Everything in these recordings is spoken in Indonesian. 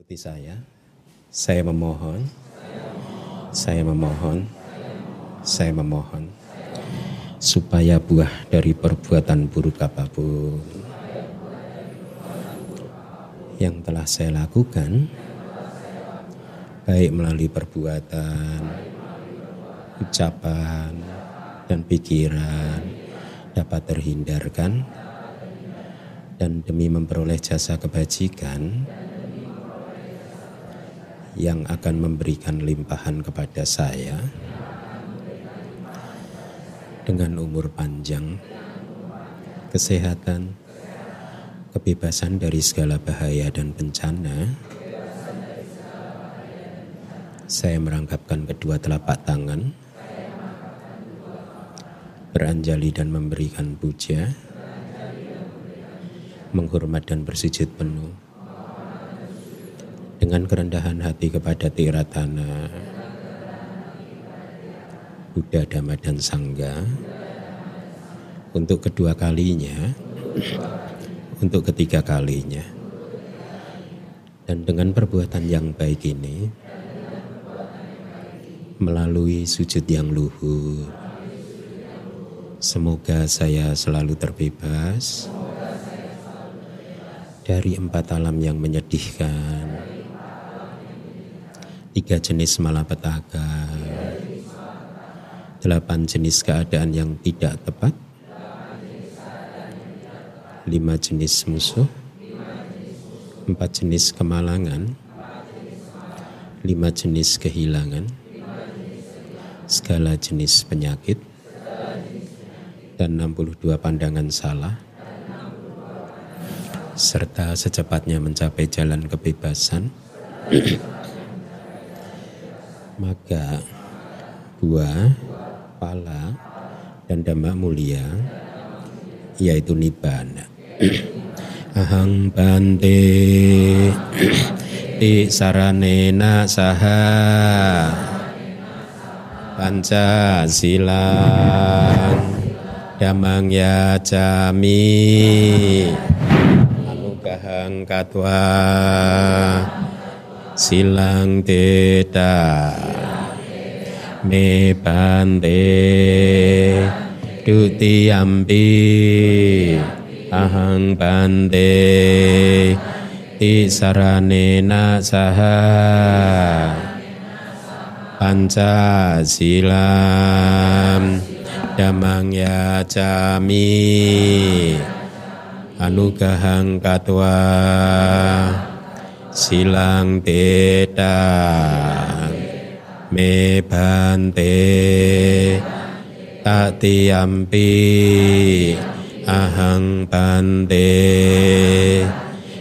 Ikuti saya. Saya memohon. Saya memohon. Saya memohon. Supaya buah dari perbuatan buruk apa pun yang telah saya lakukan, baik melalui perbuatan, ucapan, dan pikiran, dapat terhindarkan, dan demi memperoleh jasa kebajikan yang akan memberikan limpahan kepada saya dengan umur panjang, kesehatan, kebebasan dari segala bahaya dan bencana. Saya merangkapkan kedua telapak tangan, beranjali dan memberikan puja, menghormat dan bersujud penuh dengan kerendahan hati kepada Tiratana, Buddha, Dhamma, dan Sangga untuk kedua kalinya, untuk ketiga kalinya. Dan dengan perbuatan yang baik ini, melalui sujud yang luhur, semoga saya selalu terbebas dari empat alam yang menyedihkan, tiga jenis malapetaka, delapan jenis keadaan yang tidak tepat, lima jenis musuh, empat jenis kemalangan, lima jenis kehilangan, segala jenis penyakit, dan 62 pandangan salah, serta secepatnya mencapai jalan kebebasan, maka buah, pala, dan dhamma mulia, yaitu nibbana. Ahang bante ti saranena saha panca silang damang ya jami anugahang katwa silang teta me bante dutiyampi ahang bante ti saranena saha panca silam damang ya jami anugahang katwa silang teta me bante tatiyampi ahang bante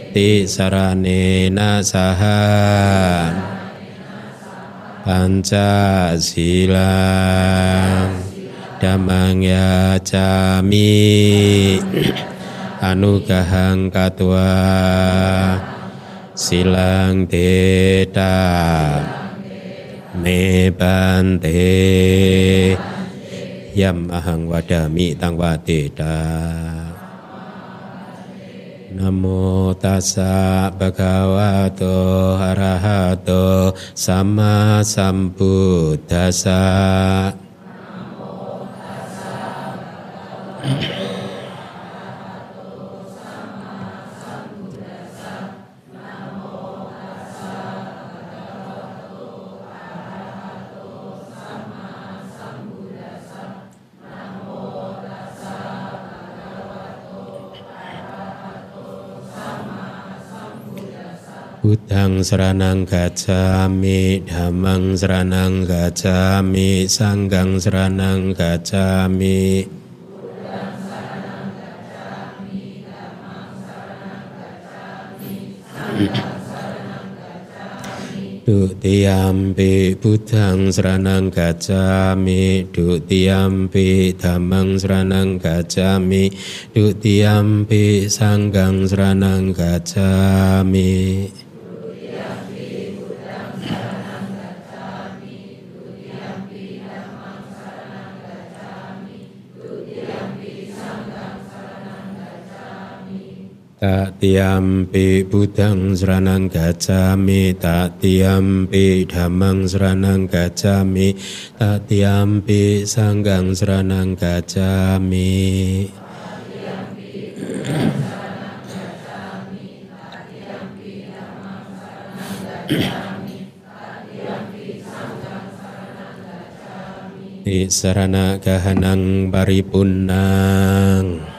ti saranena saha panca silang damang ya jami anugahang katwa silang teta me bante yam ahang wadami tang wadeta Namo tassa bhagavato arahato sama sambuddhassa Buddhang seranang gacami, dhammang seranang gacami, sanggang seranang gacami. Dutiyampi Buddhang seranang gacami Dutiyampi Dhammang seranang gacami Dutiyampi Sanggang seranang gacami Tatiyampi budang seranang gacami Tatiyampi damang seranang gacami Tatiyampi sanggang seranang gacami Di sarana kahanang paripunang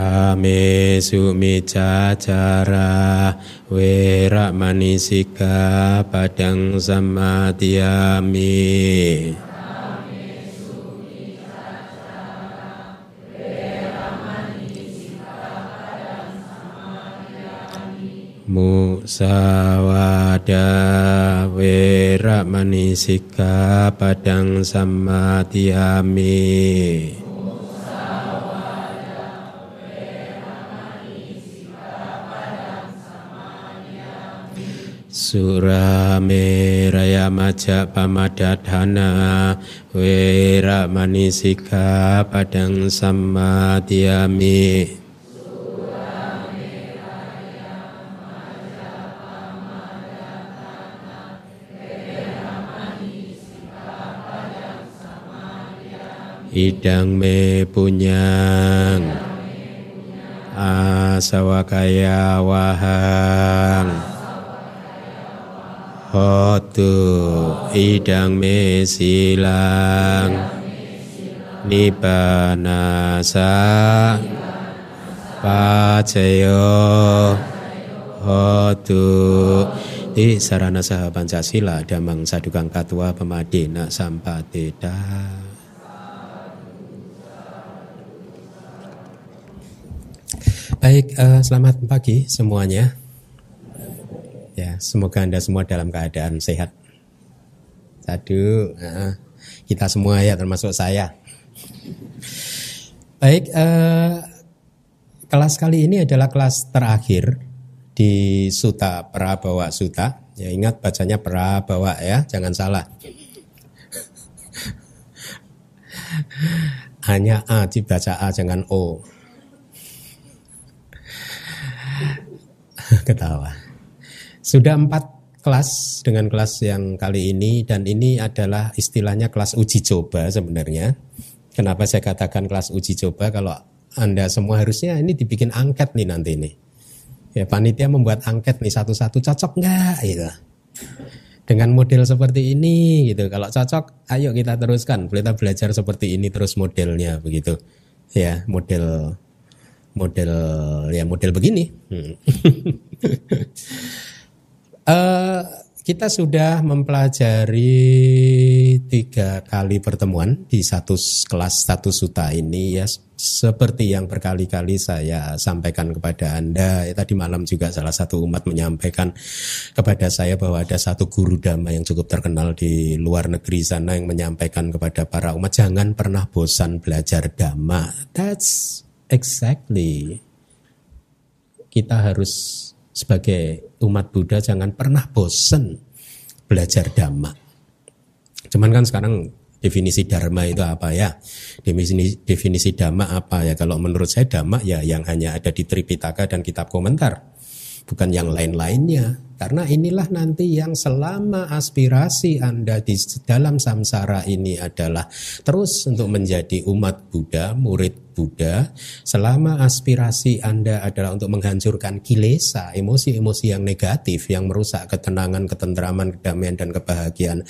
Ame sumi cacara we ramanisika padang sama tiami. Mu sawada we padang sama padang sama tiami. Surame raya maja pamadadhana Wera manisika padang samadhyami Idang me punyang Asawakaya wahang Hotu idang me silang Nibanasa Pacayo Hotu di sarana saha Pancasila damang sadukang katua pemadina sampateda Baik, uh, selamat pagi semuanya. Ya, semoga Anda semua dalam keadaan sehat. Satu, uh, kita semua ya termasuk saya. Baik, uh, kelas kali ini adalah kelas terakhir di Suta Prabawa Suta. Ya ingat bacanya Prabawa ya, jangan salah. Hanya A dibaca A jangan O. Ketawa. Sudah empat kelas dengan kelas yang kali ini dan ini adalah istilahnya kelas uji coba sebenarnya. Kenapa saya katakan kelas uji coba kalau Anda semua harusnya ini dibikin angket nih nanti nih. Ya panitia membuat angket nih satu-satu cocok nggak gitu. Dengan model seperti ini gitu. Kalau cocok ayo kita teruskan. Kita belajar seperti ini terus modelnya begitu. Ya model model ya model begini. Hmm. Uh, kita sudah mempelajari tiga kali pertemuan di satu kelas satu suta ini ya. Seperti yang berkali-kali saya sampaikan kepada Anda ya, tadi malam juga salah satu umat menyampaikan kepada saya bahwa ada satu guru dhamma yang cukup terkenal di luar negeri sana yang menyampaikan kepada para umat jangan pernah bosan belajar dhamma. That's exactly kita harus sebagai umat Buddha jangan pernah bosen belajar dhamma. Cuman kan sekarang definisi dharma itu apa ya? Definisi definisi dhamma apa ya? Kalau menurut saya dhamma ya yang hanya ada di Tripitaka dan kitab komentar, bukan yang lain-lainnya. Karena inilah nanti yang selama aspirasi Anda di dalam samsara ini adalah terus untuk menjadi umat Buddha, murid Buddha selama aspirasi Anda adalah untuk menghancurkan kilesa, emosi-emosi yang negatif yang merusak ketenangan, ketentraman, kedamaian dan kebahagiaan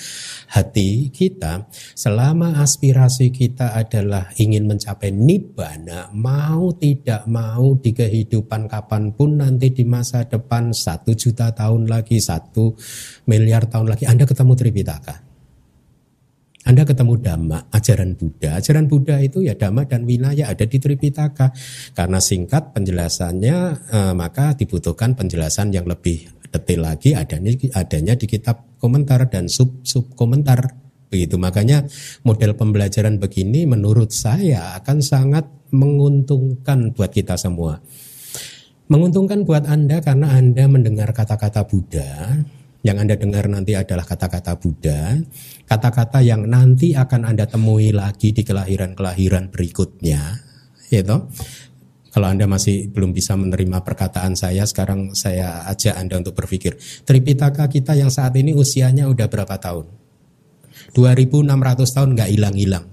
hati kita, selama aspirasi kita adalah ingin mencapai nibbana, mau tidak mau di kehidupan kapan pun nanti di masa depan satu juta tahun lagi, satu miliar tahun lagi Anda ketemu Tripitaka. Anda ketemu Dhamma, ajaran Buddha. Ajaran Buddha itu ya Dhamma dan Winaya ada di Tripitaka. Karena singkat penjelasannya, eh, maka dibutuhkan penjelasan yang lebih detail lagi adanya, adanya di kitab komentar dan sub-sub komentar. Begitu makanya model pembelajaran begini menurut saya akan sangat menguntungkan buat kita semua. Menguntungkan buat Anda karena Anda mendengar kata-kata Buddha, yang Anda dengar nanti adalah kata-kata Buddha, kata-kata yang nanti akan Anda temui lagi di kelahiran-kelahiran berikutnya, gitu. Kalau Anda masih belum bisa menerima perkataan saya, sekarang saya ajak Anda untuk berpikir. Tripitaka kita yang saat ini usianya udah berapa tahun? 2600 tahun nggak hilang-hilang.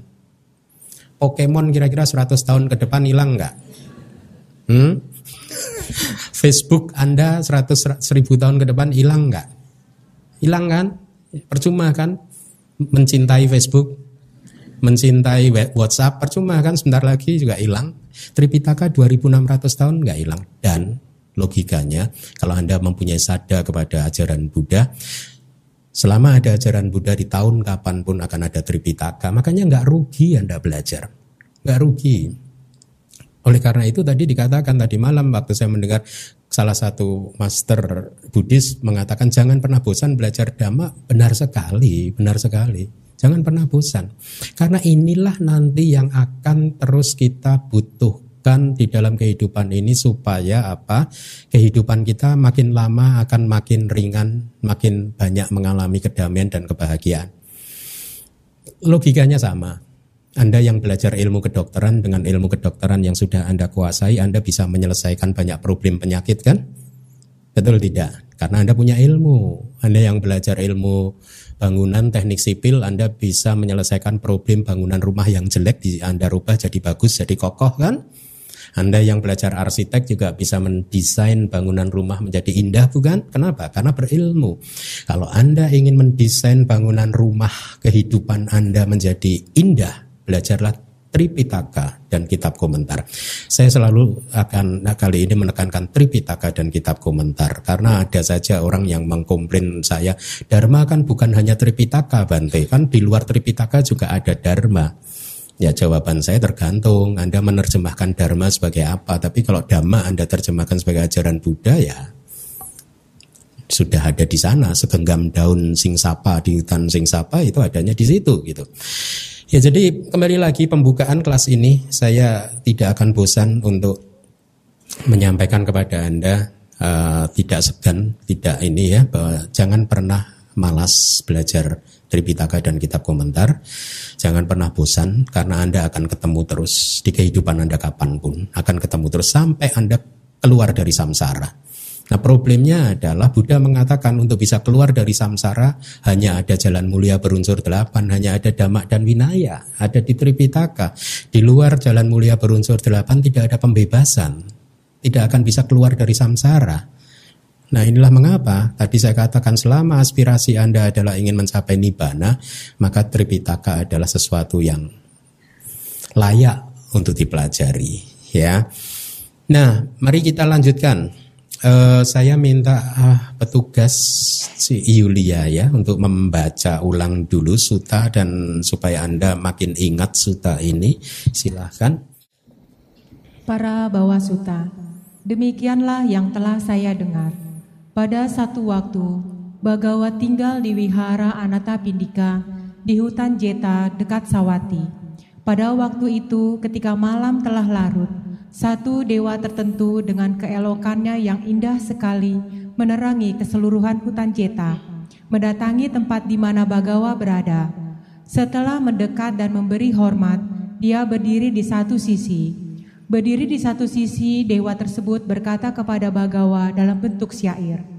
Pokemon kira-kira 100 tahun ke depan hilang nggak? Hmm? Facebook Anda 100 1000 tahun ke depan hilang nggak? Hilang kan? Percuma kan? Mencintai Facebook, mencintai WhatsApp, percuma kan? Sebentar lagi juga hilang. Tripitaka 2600 tahun nggak hilang. Dan logikanya, kalau Anda mempunyai sada kepada ajaran Buddha, selama ada ajaran Buddha di tahun kapan pun akan ada Tripitaka. Makanya nggak rugi Anda belajar. Nggak rugi. Oleh karena itu tadi dikatakan tadi malam waktu saya mendengar salah satu master Buddhis mengatakan jangan pernah bosan belajar dhamma. Benar sekali, benar sekali. Jangan pernah bosan. Karena inilah nanti yang akan terus kita butuhkan di dalam kehidupan ini supaya apa? Kehidupan kita makin lama akan makin ringan, makin banyak mengalami kedamaian dan kebahagiaan. Logikanya sama. Anda yang belajar ilmu kedokteran dengan ilmu kedokteran yang sudah Anda kuasai, Anda bisa menyelesaikan banyak problem penyakit kan? Betul tidak? Karena Anda punya ilmu. Anda yang belajar ilmu bangunan teknik sipil, Anda bisa menyelesaikan problem bangunan rumah yang jelek di Anda rubah jadi bagus, jadi kokoh kan? Anda yang belajar arsitek juga bisa mendesain bangunan rumah menjadi indah bukan? Kenapa? Karena berilmu. Kalau Anda ingin mendesain bangunan rumah kehidupan Anda menjadi indah, belajarlah Tripitaka dan kitab komentar. Saya selalu akan nah, kali ini menekankan Tripitaka dan kitab komentar karena ada saja orang yang mengkomplain saya Dharma kan bukan hanya Tripitaka Bante kan di luar Tripitaka juga ada Dharma. Ya jawaban saya tergantung Anda menerjemahkan Dharma sebagai apa Tapi kalau Dhamma Anda terjemahkan sebagai ajaran Buddha ya sudah ada di sana segenggam daun singsapa di hutan singsapa itu adanya di situ gitu. Ya jadi kembali lagi pembukaan kelas ini saya tidak akan bosan untuk menyampaikan kepada Anda uh, tidak segan, tidak ini ya bahwa jangan pernah malas belajar Tripitaka dan kitab komentar. Jangan pernah bosan karena Anda akan ketemu terus di kehidupan Anda kapan pun. Akan ketemu terus sampai Anda keluar dari samsara. Nah problemnya adalah Buddha mengatakan untuk bisa keluar dari samsara hanya ada jalan mulia berunsur delapan, hanya ada damak dan winaya, ada di Tripitaka. Di luar jalan mulia berunsur delapan tidak ada pembebasan, tidak akan bisa keluar dari samsara. Nah inilah mengapa tadi saya katakan selama aspirasi Anda adalah ingin mencapai nibbana, maka Tripitaka adalah sesuatu yang layak untuk dipelajari. Ya. Nah, mari kita lanjutkan Uh, saya minta uh, petugas si Yulia ya untuk membaca ulang dulu suta dan supaya Anda makin ingat suta ini. Silahkan. Para bawa suta, demikianlah yang telah saya dengar. Pada satu waktu, Bagawa tinggal di wihara Anata Pindika di hutan Jeta dekat Sawati. Pada waktu itu ketika malam telah larut, satu dewa tertentu dengan keelokannya yang indah sekali menerangi keseluruhan hutan Jeta, mendatangi tempat di mana Bagawa berada. Setelah mendekat dan memberi hormat, dia berdiri di satu sisi. Berdiri di satu sisi, dewa tersebut berkata kepada Bagawa dalam bentuk syair.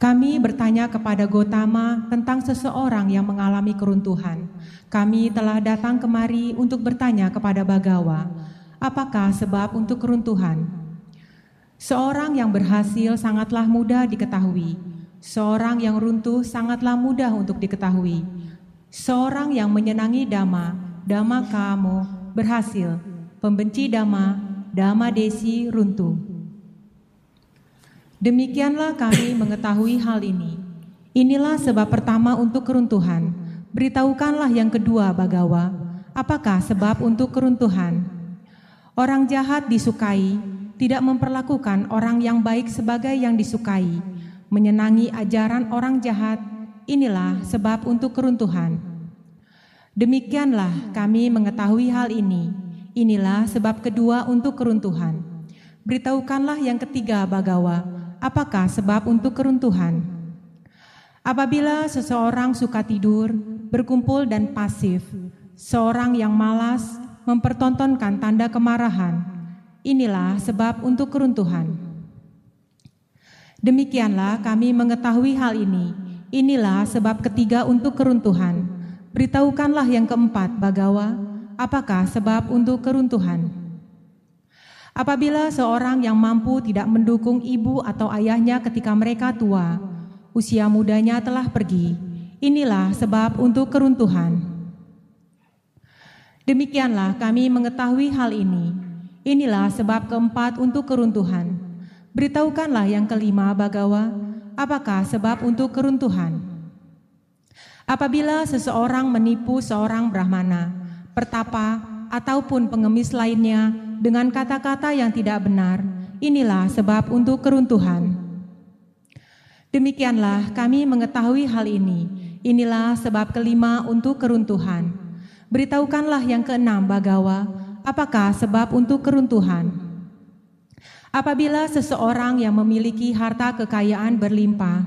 Kami bertanya kepada Gotama tentang seseorang yang mengalami keruntuhan. Kami telah datang kemari untuk bertanya kepada Bagawa, Apakah sebab untuk keruntuhan? Seorang yang berhasil sangatlah mudah diketahui. Seorang yang runtuh sangatlah mudah untuk diketahui. Seorang yang menyenangi dama, dama kamu berhasil. Pembenci dama, dama desi runtuh. Demikianlah kami mengetahui hal ini. Inilah sebab pertama untuk keruntuhan. Beritahukanlah yang kedua, Bagawa, apakah sebab untuk keruntuhan? Orang jahat disukai, tidak memperlakukan orang yang baik sebagai yang disukai, menyenangi ajaran orang jahat, inilah sebab untuk keruntuhan. Demikianlah kami mengetahui hal ini. Inilah sebab kedua untuk keruntuhan. Beritahukanlah yang ketiga, Bagawa, apakah sebab untuk keruntuhan? Apabila seseorang suka tidur, berkumpul dan pasif, seorang yang malas mempertontonkan tanda kemarahan, inilah sebab untuk keruntuhan. Demikianlah kami mengetahui hal ini. Inilah sebab ketiga untuk keruntuhan. Beritahukanlah yang keempat, Bagawa, apakah sebab untuk keruntuhan? Apabila seorang yang mampu tidak mendukung ibu atau ayahnya ketika mereka tua, usia mudanya telah pergi, inilah sebab untuk keruntuhan. Demikianlah kami mengetahui hal ini. Inilah sebab keempat untuk keruntuhan. Beritahukanlah yang kelima, Bagawa, apakah sebab untuk keruntuhan? Apabila seseorang menipu seorang Brahmana, pertapa, ataupun pengemis lainnya dengan kata-kata yang tidak benar, inilah sebab untuk keruntuhan. Demikianlah kami mengetahui hal ini. Inilah sebab kelima untuk keruntuhan. Beritahukanlah yang keenam, Bagawa, apakah sebab untuk keruntuhan? Apabila seseorang yang memiliki harta kekayaan berlimpah,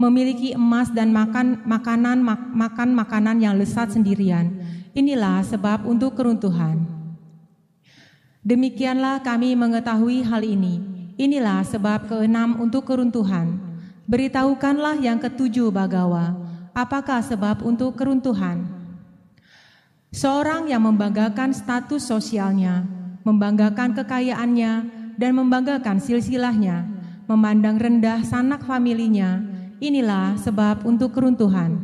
memiliki emas dan makan makanan mak, makan makanan yang lesat sendirian, inilah sebab untuk keruntuhan. Demikianlah kami mengetahui hal ini. Inilah sebab keenam untuk keruntuhan. Beritahukanlah yang ketujuh Bagawa, apakah sebab untuk keruntuhan? Seorang yang membanggakan status sosialnya, membanggakan kekayaannya, dan membanggakan silsilahnya, memandang rendah sanak familinya, inilah sebab untuk keruntuhan.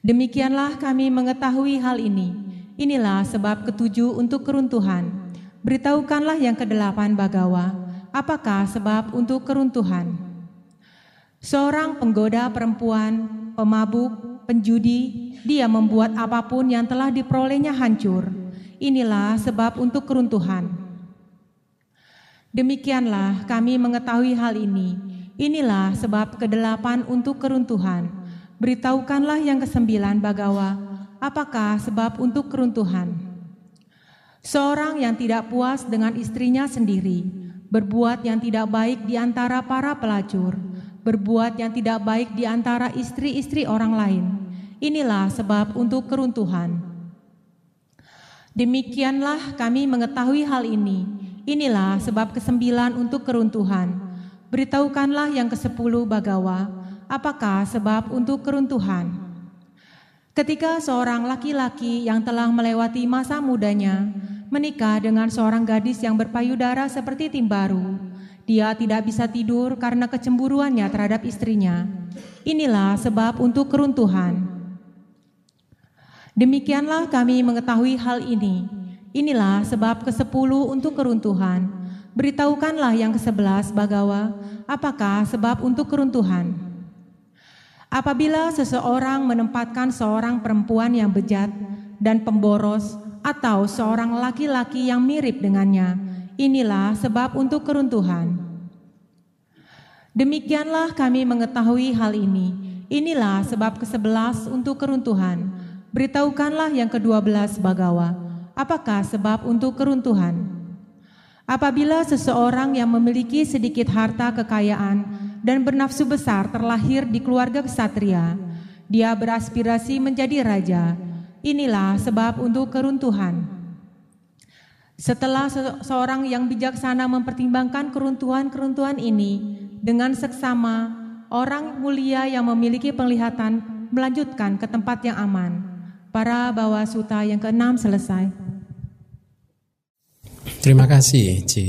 Demikianlah kami mengetahui hal ini. Inilah sebab ketujuh untuk keruntuhan. Beritahukanlah yang kedelapan Bagawa, apakah sebab untuk keruntuhan. Seorang penggoda perempuan, pemabuk, penjudi, dia membuat apa pun yang telah diperolehnya hancur. Inilah sebab untuk keruntuhan. Demikianlah kami mengetahui hal ini. Inilah sebab kedelapan untuk keruntuhan. Beritahukanlah yang kesembilan Bagawa, apakah sebab untuk keruntuhan? Seorang yang tidak puas dengan istrinya sendiri, berbuat yang tidak baik di antara para pelacur, berbuat yang tidak baik di antara istri-istri orang lain. Inilah sebab untuk keruntuhan. Demikianlah kami mengetahui hal ini Inilah sebab kesembilan untuk keruntuhan. Beritahukanlah yang kesepuluh Bagawa, apakah sebab untuk keruntuhan. Ketika seorang laki-laki yang telah melewati masa mudanya menikah dengan seorang gadis yang berpayudara seperti tim baru, dia tidak bisa tidur karena kecemburuannya terhadap istrinya. Inilah sebab untuk keruntuhan. Demikianlah kami mengetahui hal ini Inilah sebab ke-10 untuk keruntuhan. Beritahukanlah yang ke-11 Bagawa, apakah sebab untuk keruntuhan? Apabila seseorang menempatkan seorang perempuan yang bejat dan pemboros atau seorang laki-laki yang mirip dengannya, inilah sebab untuk keruntuhan. Demikianlah kami mengetahui hal ini. Inilah sebab ke-11 untuk keruntuhan. Beritahukanlah yang ke-12 Bagawa Apakah sebab untuk keruntuhan? Apabila seseorang yang memiliki sedikit harta kekayaan dan bernafsu besar terlahir di keluarga kesatria, dia beraspirasi menjadi raja. Inilah sebab untuk keruntuhan. Setelah seorang yang bijaksana mempertimbangkan keruntuhan-keruntuhan ini dengan seksama, orang mulia yang memiliki penglihatan melanjutkan ke tempat yang aman. Para bawa suta yang keenam selesai. Terima kasih Ci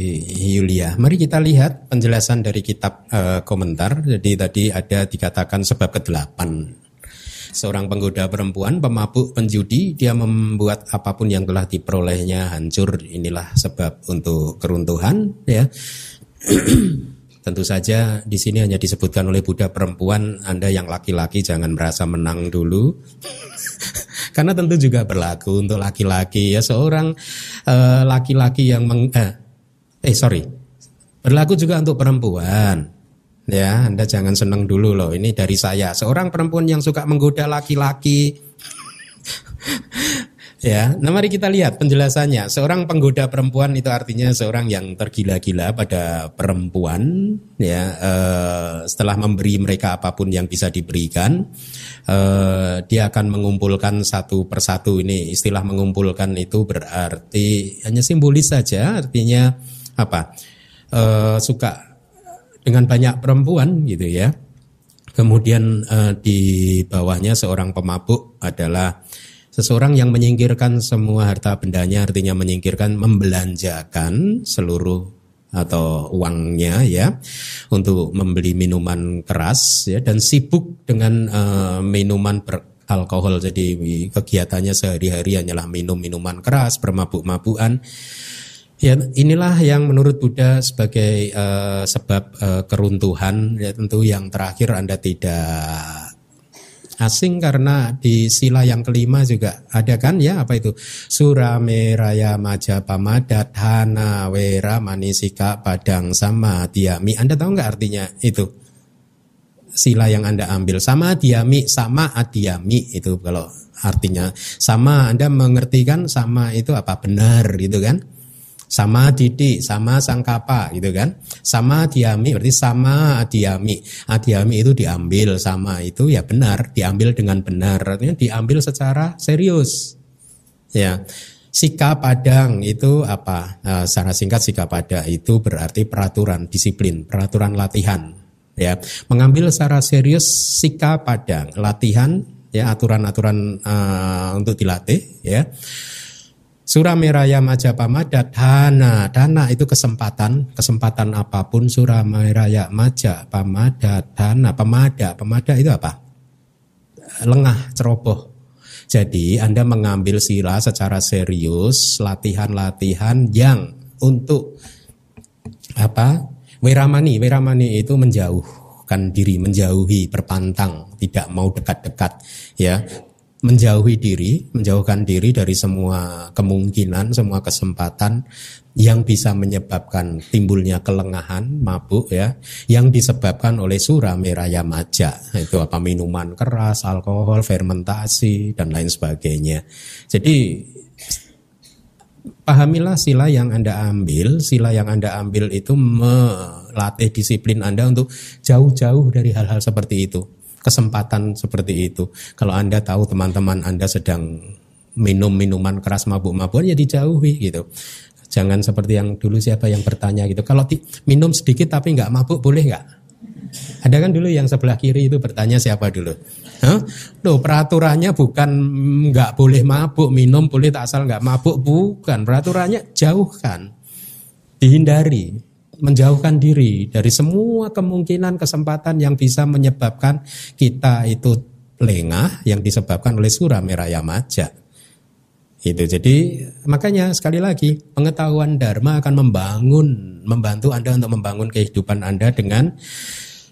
Yulia. Mari kita lihat penjelasan dari kitab uh, komentar. Jadi tadi ada dikatakan sebab ke-8. Seorang penggoda perempuan, pemabuk, penjudi, dia membuat apa pun yang telah diperolehnya hancur. Inilah sebab untuk keruntuhan ya. tentu saja di sini hanya disebutkan oleh Buddha perempuan, Anda yang laki-laki jangan merasa menang dulu. Karena tentu juga berlaku untuk laki-laki. Ya seorang eh, laki-laki uh, yang meng, eh, eh sorry. Berlaku juga untuk perempuan. Ya Anda jangan senang dulu loh ini dari saya. Seorang perempuan yang suka menggoda laki-laki. Ya, nah mari kita lihat penjelasannya. Seorang penggoda perempuan itu artinya seorang yang tergila-gila pada perempuan, ya. Eh, setelah memberi mereka apa pun yang bisa diberikan, eh, dia akan mengumpulkan satu persatu. Ini istilah mengumpulkan itu berarti hanya simbolis saja, artinya apa? Eh, suka dengan banyak perempuan, gitu ya. Kemudian eh, di bawahnya seorang pemabuk adalah Seseorang yang menyingkirkan semua harta bendanya artinya menyingkirkan membelanjakan seluruh atau uangnya ya untuk membeli minuman keras ya dan sibuk dengan uh, minuman beralkohol jadi kegiatannya sehari-hari hanyalah minum minuman keras bermabuk-mabukan Ya, inilah yang menurut Buddha sebagai uh, sebab uh, keruntuhan. Ya, tentu yang terakhir Anda tidak asing karena di sila yang kelima juga ada kan? Ya apa itu? Surame raya maja pamadat hana wera manisika padang sama diami anda tahu nggak artinya itu? Sila yang anda ambil. Sama diami sama adiami itu kalau artinya. Sama anda mengerti kan sama itu apa? Benar gitu kan sama didi, sama sangkapa gitu kan. Sama diami berarti sama diami. Adiami itu diambil, sama itu ya benar, diambil dengan benar. Artinya diambil secara serius. Ya. Sika padang itu apa? Nah, secara singkat sika pada itu berarti peraturan, disiplin, peraturan latihan. Ya, mengambil secara serius sika padang, latihan ya aturan-aturan uh, untuk dilatih ya Surameraya Majapahit dana, dana itu kesempatan, kesempatan apa pun Surameraya Majapahit dana, pemada, pemada itu apa? Lengah, ceroboh. Jadi Anda mengambil sila secara serius, latihan-latihan yang untuk apa? Weramani, weramani itu menjauhkan diri, menjauhi, berpantang, tidak mau dekat-dekat, ya menjauhi diri, menjauhkan diri dari semua kemungkinan, semua kesempatan yang bisa menyebabkan timbulnya kelengahan, mabuk ya, yang disebabkan oleh sura meraya maja, itu apa minuman keras, alkohol, fermentasi dan lain sebagainya. Jadi pahamilah sila yang Anda ambil, sila yang Anda ambil itu melatih disiplin Anda untuk jauh-jauh dari hal-hal seperti itu kesempatan seperti itu. Kalau Anda tahu teman-teman Anda sedang minum minuman keras mabuk-mabukan ya dijauhi gitu. Jangan seperti yang dulu siapa yang bertanya gitu. Kalau minum sedikit tapi nggak mabuk boleh nggak? Ada kan dulu yang sebelah kiri itu bertanya siapa dulu? Huh? Loh peraturannya bukan nggak boleh mabuk, minum boleh tak asal nggak mabuk, bukan. Peraturannya jauhkan, dihindari menjauhkan diri dari semua kemungkinan kesempatan yang bisa menyebabkan kita itu lengah yang disebabkan oleh meraya maja. Itu jadi makanya sekali lagi pengetahuan dharma akan membangun membantu Anda untuk membangun kehidupan Anda dengan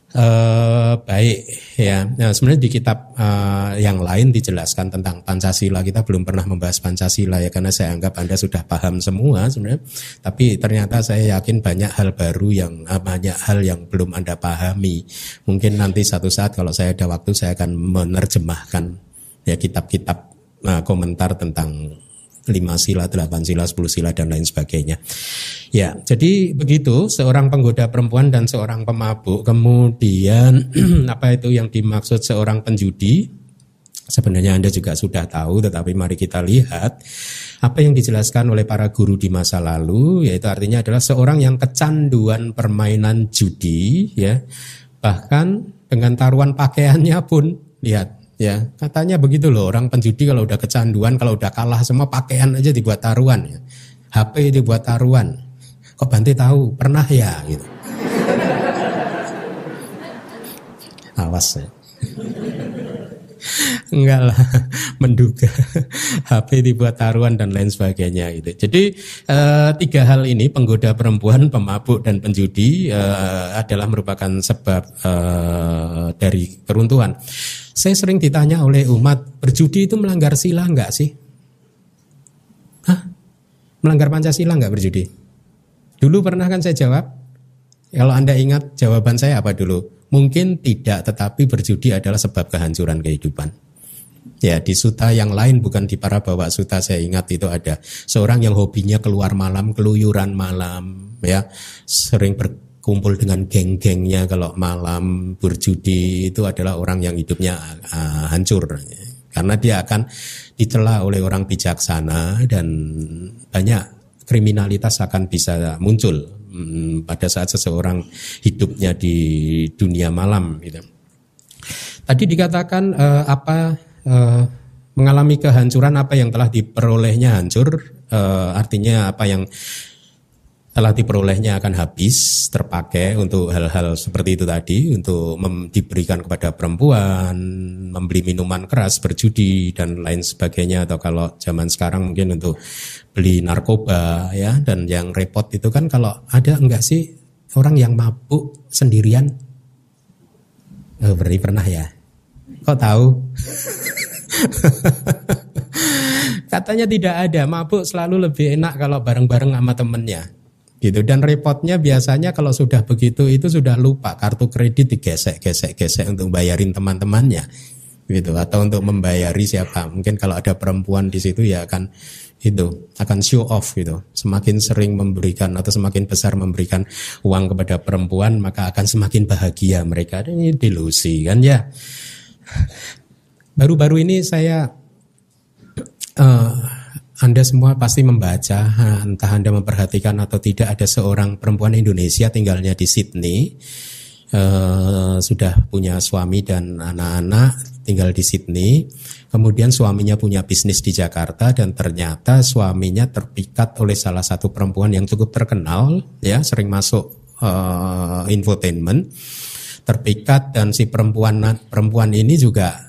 Uh, baik ya. Nah, sebenarnya di kitab uh, yang lain dijelaskan tentang Pancasila. Kita belum pernah membahas Pancasila ya karena saya anggap Anda sudah paham semua sebenarnya. Tapi ternyata saya yakin banyak hal baru yang uh, banyak hal yang belum Anda pahami. Mungkin nanti satu saat kalau saya ada waktu saya akan menerjemahkan ya kitab-kitab uh, komentar tentang lima sila, delapan sila, sepuluh sila dan lain sebagainya. Ya, jadi begitu seorang penggoda perempuan dan seorang pemabuk. Kemudian apa itu yang dimaksud seorang penjudi? Sebenarnya Anda juga sudah tahu, tetapi mari kita lihat apa yang dijelaskan oleh para guru di masa lalu, yaitu artinya adalah seorang yang kecanduan permainan judi, ya, bahkan dengan taruhan pakaiannya pun, lihat, Ya, katanya begitu loh orang penjudi kalau udah kecanduan, kalau udah kalah semua pakaian aja dibuat taruhan ya. HP dibuat taruhan. Kok Bante tahu? Pernah ya gitu. Awas ya. Enggak lah, menduga HP dibuat taruhan dan lain sebagainya gitu. Jadi eh, tiga hal ini penggoda perempuan, pemabuk dan penjudi eh, adalah merupakan sebab eh, dari keruntuhan. Saya sering ditanya oleh umat, berjudi itu melanggar sila enggak sih? Hah? Melanggar Pancasila enggak berjudi? Dulu pernah kan saya jawab, kalau Anda ingat jawaban saya apa dulu? Mungkin tidak, tetapi berjudi adalah sebab kehancuran kehidupan. Ya di suta yang lain bukan di para bawa suta saya ingat itu ada seorang yang hobinya keluar malam keluyuran malam ya sering berkumpul dengan geng-gengnya kalau malam berjudi itu adalah orang yang hidupnya uh, hancur karena dia akan dicela oleh orang bijaksana dan banyak kriminalitas akan bisa muncul Hmm, pada saat seseorang hidupnya di dunia malam gitu. Tadi dikatakan uh, apa uh, mengalami kehancuran apa yang telah diperolehnya hancur uh, artinya apa yang telah diperolehnya akan habis terpakai untuk hal-hal seperti itu tadi untuk diberikan kepada perempuan membeli minuman keras berjudi dan lain sebagainya atau kalau zaman sekarang mungkin untuk beli narkoba ya dan yang repot itu kan kalau ada enggak sih orang yang mabuk sendirian? Oh, berarti pernah ya? Kok tahu? Katanya tidak ada. Mabuk selalu lebih enak kalau bareng-bareng sama temennya gitu. Dan repotnya biasanya kalau sudah begitu itu sudah lupa kartu kredit digesek gesek gesek untuk bayarin teman-temannya. Gitu. Atau untuk membayari siapa. Mungkin kalau ada perempuan di situ ya akan itu akan show off gitu. Semakin sering memberikan atau semakin besar memberikan uang kepada perempuan maka akan semakin bahagia mereka. Ini delusi kan ya? Baru-baru ini saya uh, anda semua pasti membaca, entah Anda memperhatikan atau tidak, ada seorang perempuan Indonesia tinggalnya di Sydney, uh, sudah punya suami dan anak-anak, tinggal di Sydney. Kemudian suaminya punya bisnis di Jakarta dan ternyata suaminya terpikat oleh salah satu perempuan yang cukup terkenal, ya sering masuk uh, infotainment, terpikat dan si perempuan perempuan ini juga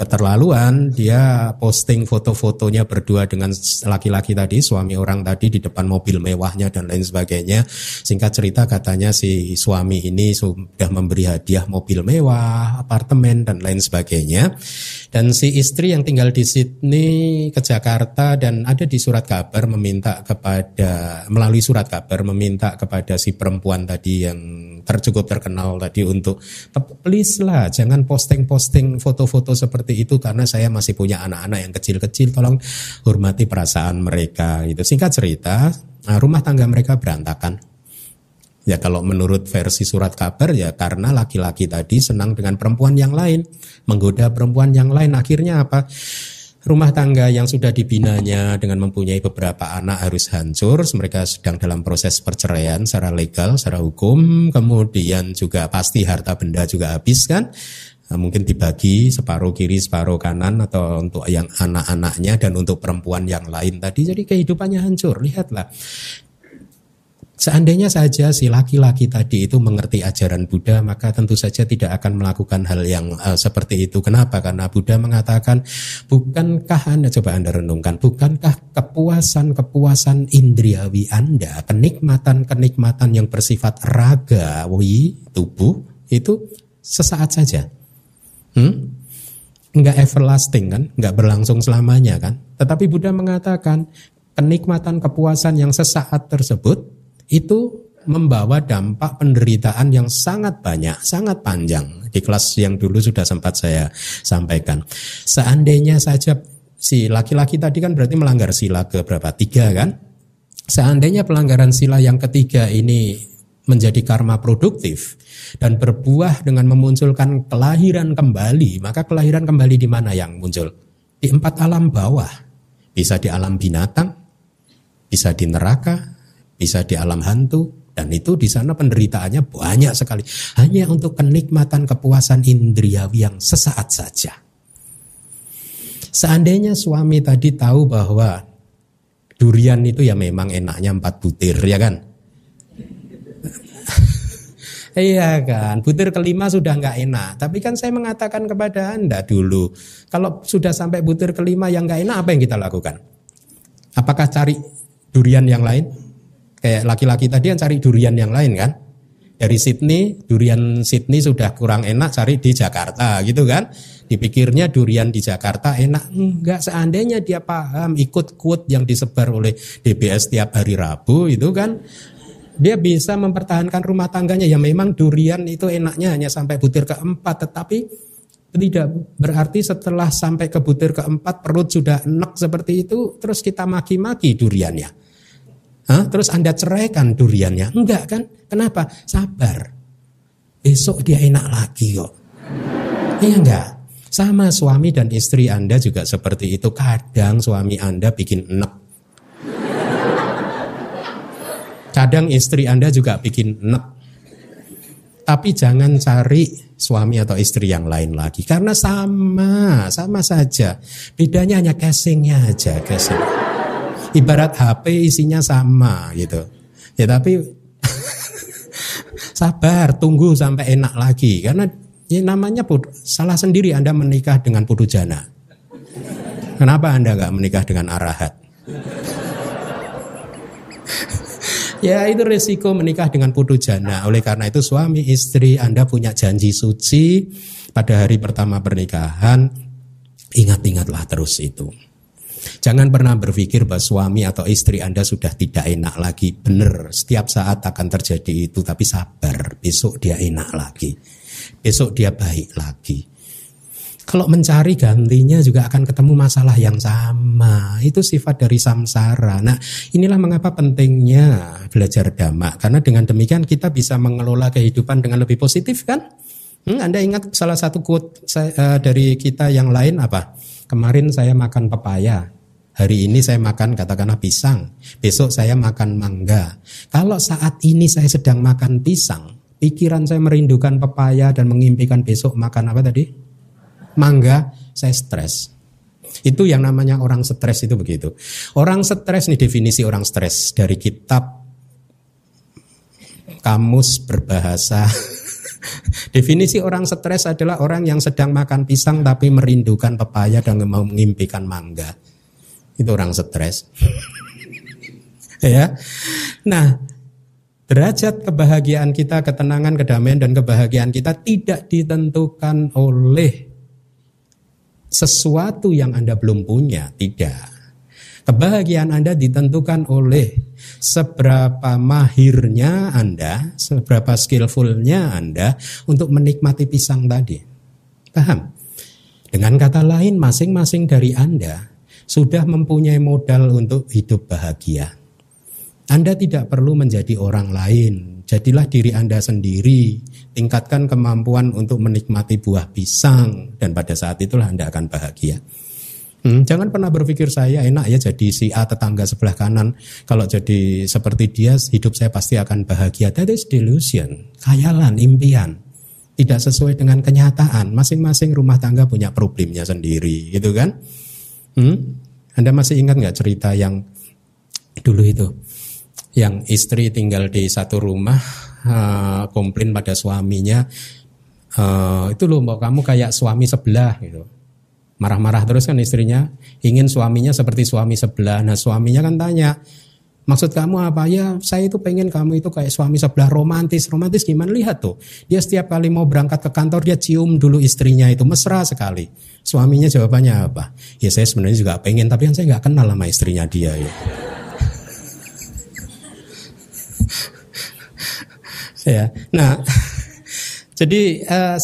keterlaluan dia posting foto-fotonya berdua dengan laki-laki tadi suami orang tadi di depan mobil mewahnya dan lain sebagainya. Singkat cerita katanya si suami ini sudah memberi hadiah mobil mewah apartemen dan lain sebagainya. Dan si istri yang tinggal di Sydney ke Jakarta dan ada di surat kabar meminta kepada melalui surat kabar meminta kepada si perempuan tadi yang tercukup terkenal tadi untuk please lah jangan posting-posting foto-foto seperti itu karena saya masih punya anak-anak yang kecil-kecil tolong hormati perasaan mereka itu singkat cerita nah, rumah tangga mereka berantakan Ya kalau menurut versi surat kabar ya karena laki-laki tadi senang dengan perempuan yang lain, menggoda perempuan yang lain. Akhirnya apa? rumah tangga yang sudah dibinanya dengan mempunyai beberapa anak harus hancur. Mereka sedang dalam proses perceraian secara legal, secara hukum. Kemudian juga pasti harta benda juga habis kan. Nah, mungkin dibagi separuh kiri, separuh kanan atau untuk yang anak-anaknya dan untuk perempuan yang lain tadi. Jadi kehidupannya hancur. Lihatlah Seandainya saja si laki-laki tadi itu mengerti ajaran Buddha, maka tentu saja tidak akan melakukan hal yang uh, seperti itu. Kenapa? Karena Buddha mengatakan, bukankah Anda, coba Anda renungkan, bukankah kepuasan-kepuasan indriawi Anda, kenikmatan-kenikmatan yang bersifat ragawi tubuh, itu sesaat saja. Hmm? Enggak everlasting kan, enggak berlangsung selamanya kan. Tetapi Buddha mengatakan, kenikmatan kepuasan yang sesaat tersebut itu membawa dampak penderitaan yang sangat banyak, sangat panjang. Di kelas yang dulu sudah sempat saya sampaikan. Seandainya saja si laki-laki tadi kan berarti melanggar sila ke berapa? Tiga kan? Seandainya pelanggaran sila yang ketiga ini menjadi karma produktif dan berbuah dengan memunculkan kelahiran kembali, maka kelahiran kembali di mana yang muncul? Di empat alam bawah. Bisa di alam binatang, bisa di neraka, bisa di alam hantu, dan itu di sana penderitaannya banyak sekali. Hanya untuk kenikmatan kepuasan indriawi yang sesaat saja. Seandainya suami tadi tahu bahwa durian itu ya memang enaknya empat butir ya kan. Iya kan, butir kelima sudah nggak enak. Tapi kan saya mengatakan kepada anda dulu, kalau sudah sampai butir kelima yang nggak enak, apa yang kita lakukan? Apakah cari durian yang lain? Kayak laki-laki tadi yang cari durian yang lain kan? Dari Sydney, durian Sydney sudah kurang enak, cari di Jakarta gitu kan? Dipikirnya durian di Jakarta enak, enggak seandainya dia paham ikut quote yang disebar oleh DBS tiap hari Rabu itu kan dia bisa mempertahankan rumah tangganya. Ya memang durian itu enaknya hanya sampai butir keempat. Tetapi tidak berarti setelah sampai ke butir keempat perut sudah enak seperti itu terus kita maki-maki duriannya. Hah? terus anda ceraikan duriannya. Enggak kan? Kenapa? Sabar. Besok dia enak lagi kok. Iya enggak? Sama suami dan istri anda juga seperti itu. Kadang suami anda bikin enak Kadang istri Anda juga bikin enak. Tapi jangan cari suami atau istri yang lain lagi karena sama, sama saja. Bedanya hanya casingnya aja, casing. Ibarat HP isinya sama gitu. Ya tapi sabar, tunggu sampai enak lagi karena ya namanya salah sendiri Anda menikah dengan putu jana. Kenapa Anda nggak menikah dengan arahat? Ya itu resiko menikah dengan putu jana. Oleh karena itu suami istri Anda punya janji suci pada hari pertama pernikahan. Ingat-ingatlah terus itu. Jangan pernah berpikir bahwa suami atau istri Anda sudah tidak enak lagi. Benar, setiap saat akan terjadi itu. Tapi sabar, besok dia enak lagi. Besok dia baik lagi. Kalau mencari gantinya juga akan ketemu masalah yang sama. Itu sifat dari samsara. Nah, inilah mengapa pentingnya belajar dhamma. Karena dengan demikian kita bisa mengelola kehidupan dengan lebih positif kan? Hmm, anda ingat salah satu quote saya, uh, dari kita yang lain apa? Kemarin saya makan pepaya. Hari ini saya makan katakanlah pisang. Besok saya makan mangga. Kalau saat ini saya sedang makan pisang, pikiran saya merindukan pepaya dan mengimpikan besok makan apa tadi? Mangga, saya stres. Itu yang namanya orang stres itu begitu. Orang stres nih definisi orang stres dari kitab kamus berbahasa. definisi orang stres adalah orang yang sedang makan pisang tapi merindukan pepaya dan mengimpikan mangga. Itu orang stres. ya. Nah, derajat kebahagiaan kita, ketenangan, kedamaian dan kebahagiaan kita tidak ditentukan oleh sesuatu yang Anda belum punya, tidak. Kebahagiaan Anda ditentukan oleh seberapa mahirnya Anda, seberapa skillfulnya Anda untuk menikmati pisang tadi. Paham? Dengan kata lain, masing-masing dari Anda sudah mempunyai modal untuk hidup bahagia. Anda tidak perlu menjadi orang lain, jadilah diri Anda sendiri tingkatkan kemampuan untuk menikmati buah pisang dan pada saat itulah Anda akan bahagia. Hmm, jangan pernah berpikir saya enak ya jadi si A tetangga sebelah kanan. Kalau jadi seperti dia, hidup saya pasti akan bahagia. That is delusion, khayalan, impian. Tidak sesuai dengan kenyataan. Masing-masing rumah tangga punya problemnya sendiri, gitu kan? Hmm? Anda masih ingat nggak cerita yang dulu itu? Yang istri tinggal di satu rumah, uh, komplain pada suaminya uh, itu loh mbak kamu kayak suami sebelah gitu marah-marah terus kan istrinya ingin suaminya seperti suami sebelah nah suaminya kan tanya Maksud kamu apa ya? Saya itu pengen kamu itu kayak suami sebelah romantis. Romantis gimana? Lihat tuh. Dia setiap kali mau berangkat ke kantor dia cium dulu istrinya itu mesra sekali. Suaminya jawabannya apa? Ya saya sebenarnya juga pengen tapi kan saya nggak kenal sama istrinya dia. Ya. Ya. Nah, jadi uh,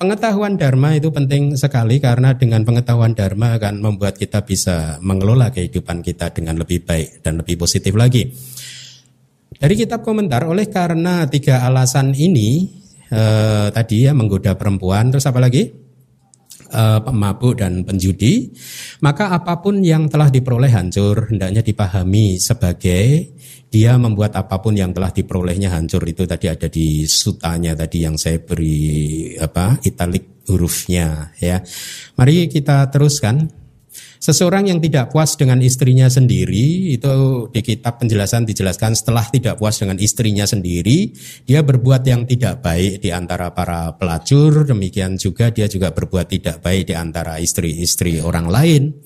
pengetahuan dharma itu penting sekali karena dengan pengetahuan dharma akan membuat kita bisa mengelola kehidupan kita dengan lebih baik dan lebih positif lagi. Dari kitab komentar oleh karena tiga alasan ini uh, tadi ya menggoda perempuan terus apa lagi? Uh, pemabuk dan penjudi, maka apa pun yang telah diperoleh hancur hendaknya dipahami sebagai dia membuat apa pun yang telah diperolehnya hancur itu tadi ada di sutanya tadi yang saya beri apa italik hurufnya ya. Mari kita teruskan. Seseorang yang tidak puas dengan istrinya sendiri itu di kitab penjelasan dijelaskan setelah tidak puas dengan istrinya sendiri, dia berbuat yang tidak baik di antara para pelacur, demikian juga dia juga berbuat tidak baik di antara istri-istri orang lain.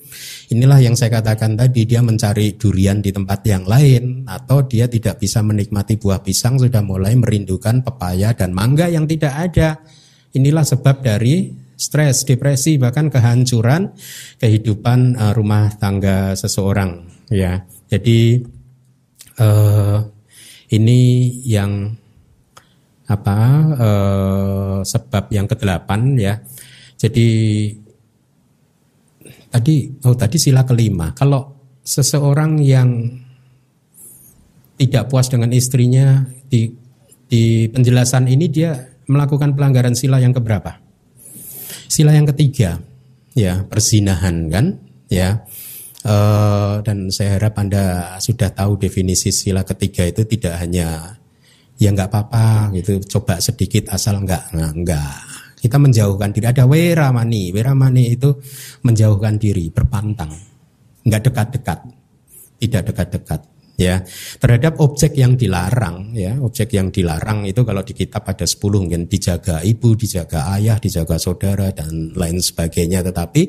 Inilah yang saya katakan tadi, dia mencari durian di tempat yang lain atau dia tidak bisa menikmati buah pisang sudah mulai merindukan pepaya dan mangga yang tidak ada. Inilah sebab dari stres, depresi, bahkan kehancuran kehidupan uh, rumah tangga seseorang. Ya, jadi uh, ini yang apa uh, sebab yang kedelapan ya. Jadi tadi oh tadi sila kelima. Kalau seseorang yang tidak puas dengan istrinya di di penjelasan ini dia melakukan pelanggaran sila yang keberapa? Sila yang ketiga, ya persinahan kan, ya. Uh, dan saya harap anda sudah tahu definisi sila ketiga itu tidak hanya ya nggak apa-apa gitu, coba sedikit asal nggak nggak nggak. Kita menjauhkan diri. Ada wera mani, wera mani itu menjauhkan diri, berpantang, nggak dekat-dekat, tidak dekat-dekat ya terhadap objek yang dilarang ya objek yang dilarang itu kalau di kitab ada 10 mungkin dijaga ibu dijaga ayah dijaga saudara dan lain sebagainya. Tetapi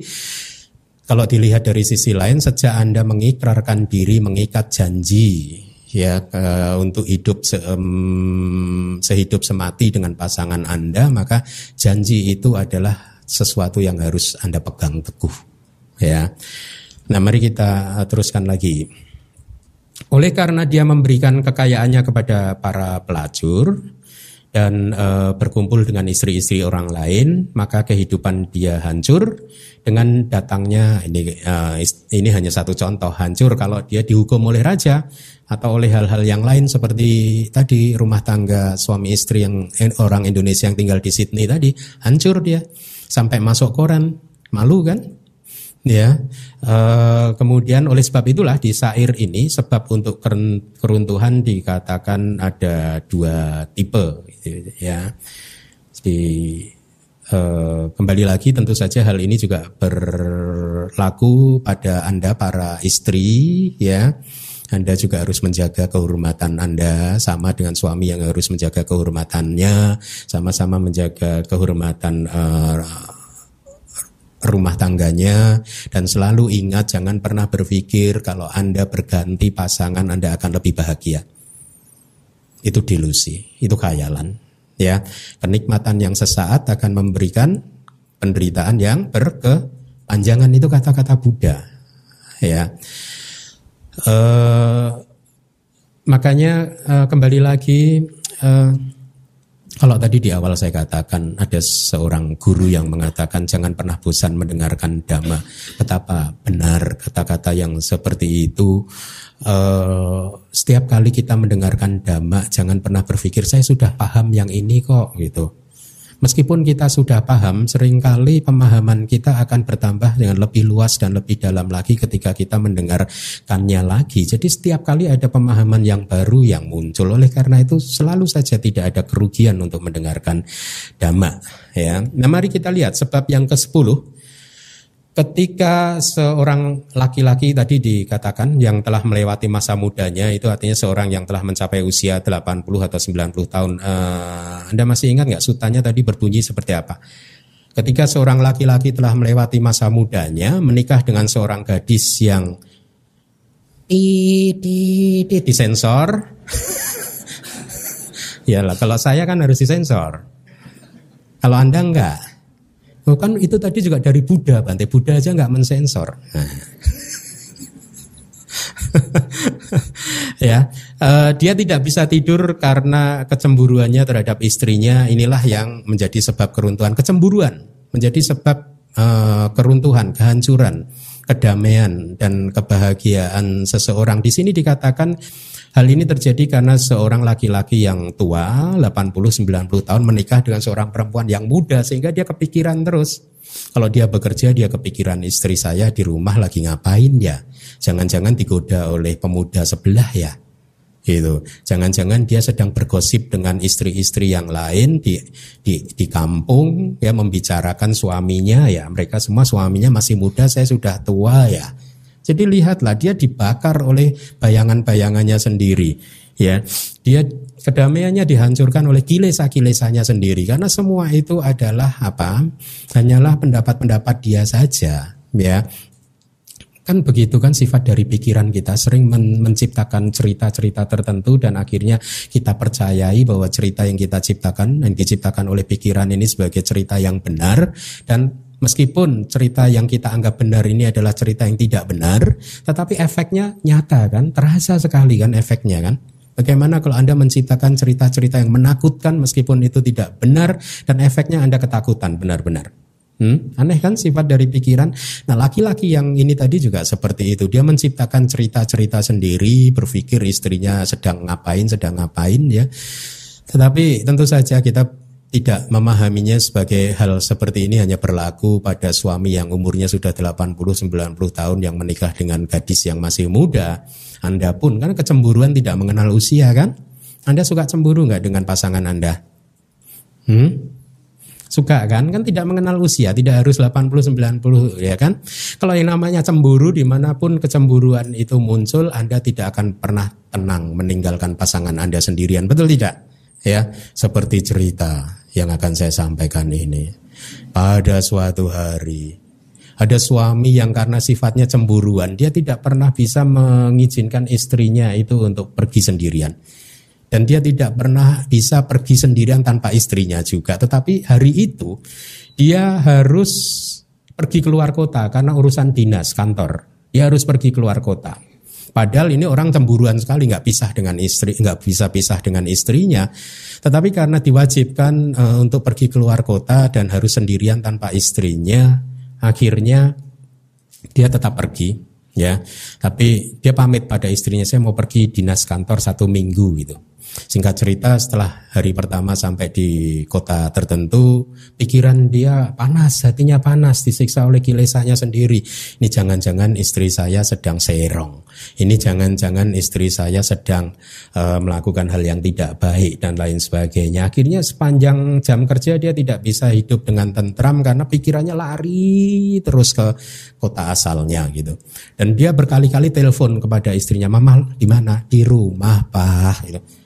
kalau dilihat dari sisi lain sejak Anda mengikrarkan diri mengikat janji ya uh, untuk hidup se, um, sehidup semati dengan pasangan Anda maka janji itu adalah sesuatu yang harus Anda pegang teguh ya. Nah mari kita teruskan lagi oleh karena dia memberikan kekayaannya kepada para pelacur dan e, berkumpul dengan istri-istri orang lain, maka kehidupan dia hancur dengan datangnya ini e, ini hanya satu contoh hancur kalau dia dihukum oleh raja atau oleh hal-hal yang lain seperti tadi rumah tangga suami istri yang orang Indonesia yang tinggal di Sydney tadi hancur dia. Sampai masuk koran malu kan Ya, e, kemudian oleh sebab itulah di sair ini sebab untuk keruntuhan dikatakan ada dua tipe, gitu, ya. Jadi e, kembali lagi tentu saja hal ini juga berlaku pada anda para istri, ya. Anda juga harus menjaga kehormatan Anda sama dengan suami yang harus menjaga kehormatannya, sama-sama menjaga kehormatan uh, rumah tangganya dan selalu ingat jangan pernah berpikir kalau Anda berganti pasangan Anda akan lebih bahagia. Itu delusi, itu khayalan. Ya, kenikmatan yang sesaat akan memberikan penderitaan yang berkepanjangan itu kata-kata Buddha. Ya. Uh, makanya uh, kembali lagi uh, kalau tadi di awal saya katakan ada seorang guru yang mengatakan jangan pernah bosan mendengarkan dhamma. Betapa benar kata-kata yang seperti itu. Uh, setiap kali kita mendengarkan dhamma jangan pernah berpikir saya sudah paham yang ini kok gitu. Meskipun kita sudah paham, sering kali pemahaman kita akan bertambah dengan lebih luas dan lebih dalam lagi ketika kita mendengarkannya lagi. Jadi setiap kali ada pemahaman yang baru yang muncul. Oleh karena itu selalu saja tidak ada kerugian untuk mendengarkan dhamma. Ya. Nah mari kita lihat sebab yang ke-10 Ketika seorang laki-laki tadi dikatakan yang telah melewati masa mudanya itu artinya seorang yang telah mencapai usia 80 atau 90 tahun. Uh, anda masih ingat nggak sutanya tadi berbunyi seperti apa? Ketika seorang laki-laki telah melewati masa mudanya menikah dengan seorang gadis yang di di di disensor. ya kalau saya kan harus disensor. Kalau Anda enggak, Oh, kan itu tadi juga dari Buddha, Bante. Buddha aja nggak mensensor. Ya, uh, dia tidak bisa tidur karena kecemburuannya terhadap istrinya. Inilah yang menjadi sebab keruntuhan. Kecemburuan menjadi sebab uh, keruntuhan, kehancuran, kedamaian dan kebahagiaan seseorang. Di sini dikatakan Hal ini terjadi karena seorang laki-laki yang tua, 80-90 tahun menikah dengan seorang perempuan yang muda sehingga dia kepikiran terus. Kalau dia bekerja dia kepikiran istri saya di rumah lagi ngapain ya. Jangan-jangan digoda oleh pemuda sebelah ya. Gitu. Jangan-jangan dia sedang bergosip dengan istri-istri yang lain di, di di kampung ya membicarakan suaminya ya. Mereka semua suaminya masih muda, saya sudah tua ya. Jadi lihatlah dia dibakar oleh bayangan-bayangannya sendiri. Ya, dia kedamaiannya dihancurkan oleh kilesa-kilesanya sendiri karena semua itu adalah apa? Hanyalah pendapat-pendapat dia saja, ya. Kan begitu kan sifat dari pikiran kita sering men menciptakan cerita-cerita tertentu dan akhirnya kita percayai bahwa cerita yang kita ciptakan yang diciptakan oleh pikiran ini sebagai cerita yang benar dan meskipun cerita yang kita anggap benar ini adalah cerita yang tidak benar, tetapi efeknya nyata kan, terasa sekali kan efeknya kan. Bagaimana kalau Anda menciptakan cerita-cerita yang menakutkan meskipun itu tidak benar dan efeknya Anda ketakutan benar-benar. Hmm, aneh kan sifat dari pikiran. Nah laki-laki yang ini tadi juga seperti itu. Dia menciptakan cerita-cerita sendiri, berpikir istrinya sedang ngapain, sedang ngapain ya. Tetapi tentu saja kita tidak memahaminya sebagai hal seperti ini hanya berlaku pada suami yang umurnya sudah 80-90 tahun yang menikah dengan gadis yang masih muda. Anda pun kan kecemburuan tidak mengenal usia kan? Anda suka cemburu nggak dengan pasangan Anda? Hmm? Suka kan? Kan tidak mengenal usia, tidak harus 80 90 ya kan? Kalau yang namanya cemburu di mana pun kecemburuan itu muncul, Anda tidak akan pernah tenang meninggalkan pasangan Anda sendirian, betul tidak? Ya, seperti cerita yang akan saya sampaikan ini. Pada suatu hari ada suami yang karena sifatnya cemburuan, dia tidak pernah bisa mengizinkan istrinya itu untuk pergi sendirian dan dia tidak pernah bisa pergi sendirian tanpa istrinya juga. Tetapi hari itu dia harus pergi keluar kota karena urusan dinas kantor. Dia harus pergi keluar kota. Padahal ini orang cemburuan sekali nggak pisah dengan istri, nggak bisa pisah dengan istrinya. Tetapi karena diwajibkan e, untuk pergi keluar kota dan harus sendirian tanpa istrinya, akhirnya dia tetap pergi ya. Tapi dia pamit pada istrinya saya mau pergi dinas kantor satu minggu gitu. Singkat cerita setelah hari pertama sampai di kota tertentu, pikiran dia panas, hatinya panas, disiksa oleh kilesanya sendiri. Ini jangan-jangan istri saya sedang serong. Ini jangan-jangan istri saya sedang uh, melakukan hal yang tidak baik dan lain sebagainya. Akhirnya sepanjang jam kerja dia tidak bisa hidup dengan tentram karena pikirannya lari terus ke kota asalnya gitu. Dan dia berkali-kali telepon kepada istrinya, "Mama di mana?" "Di rumah, Pak." gitu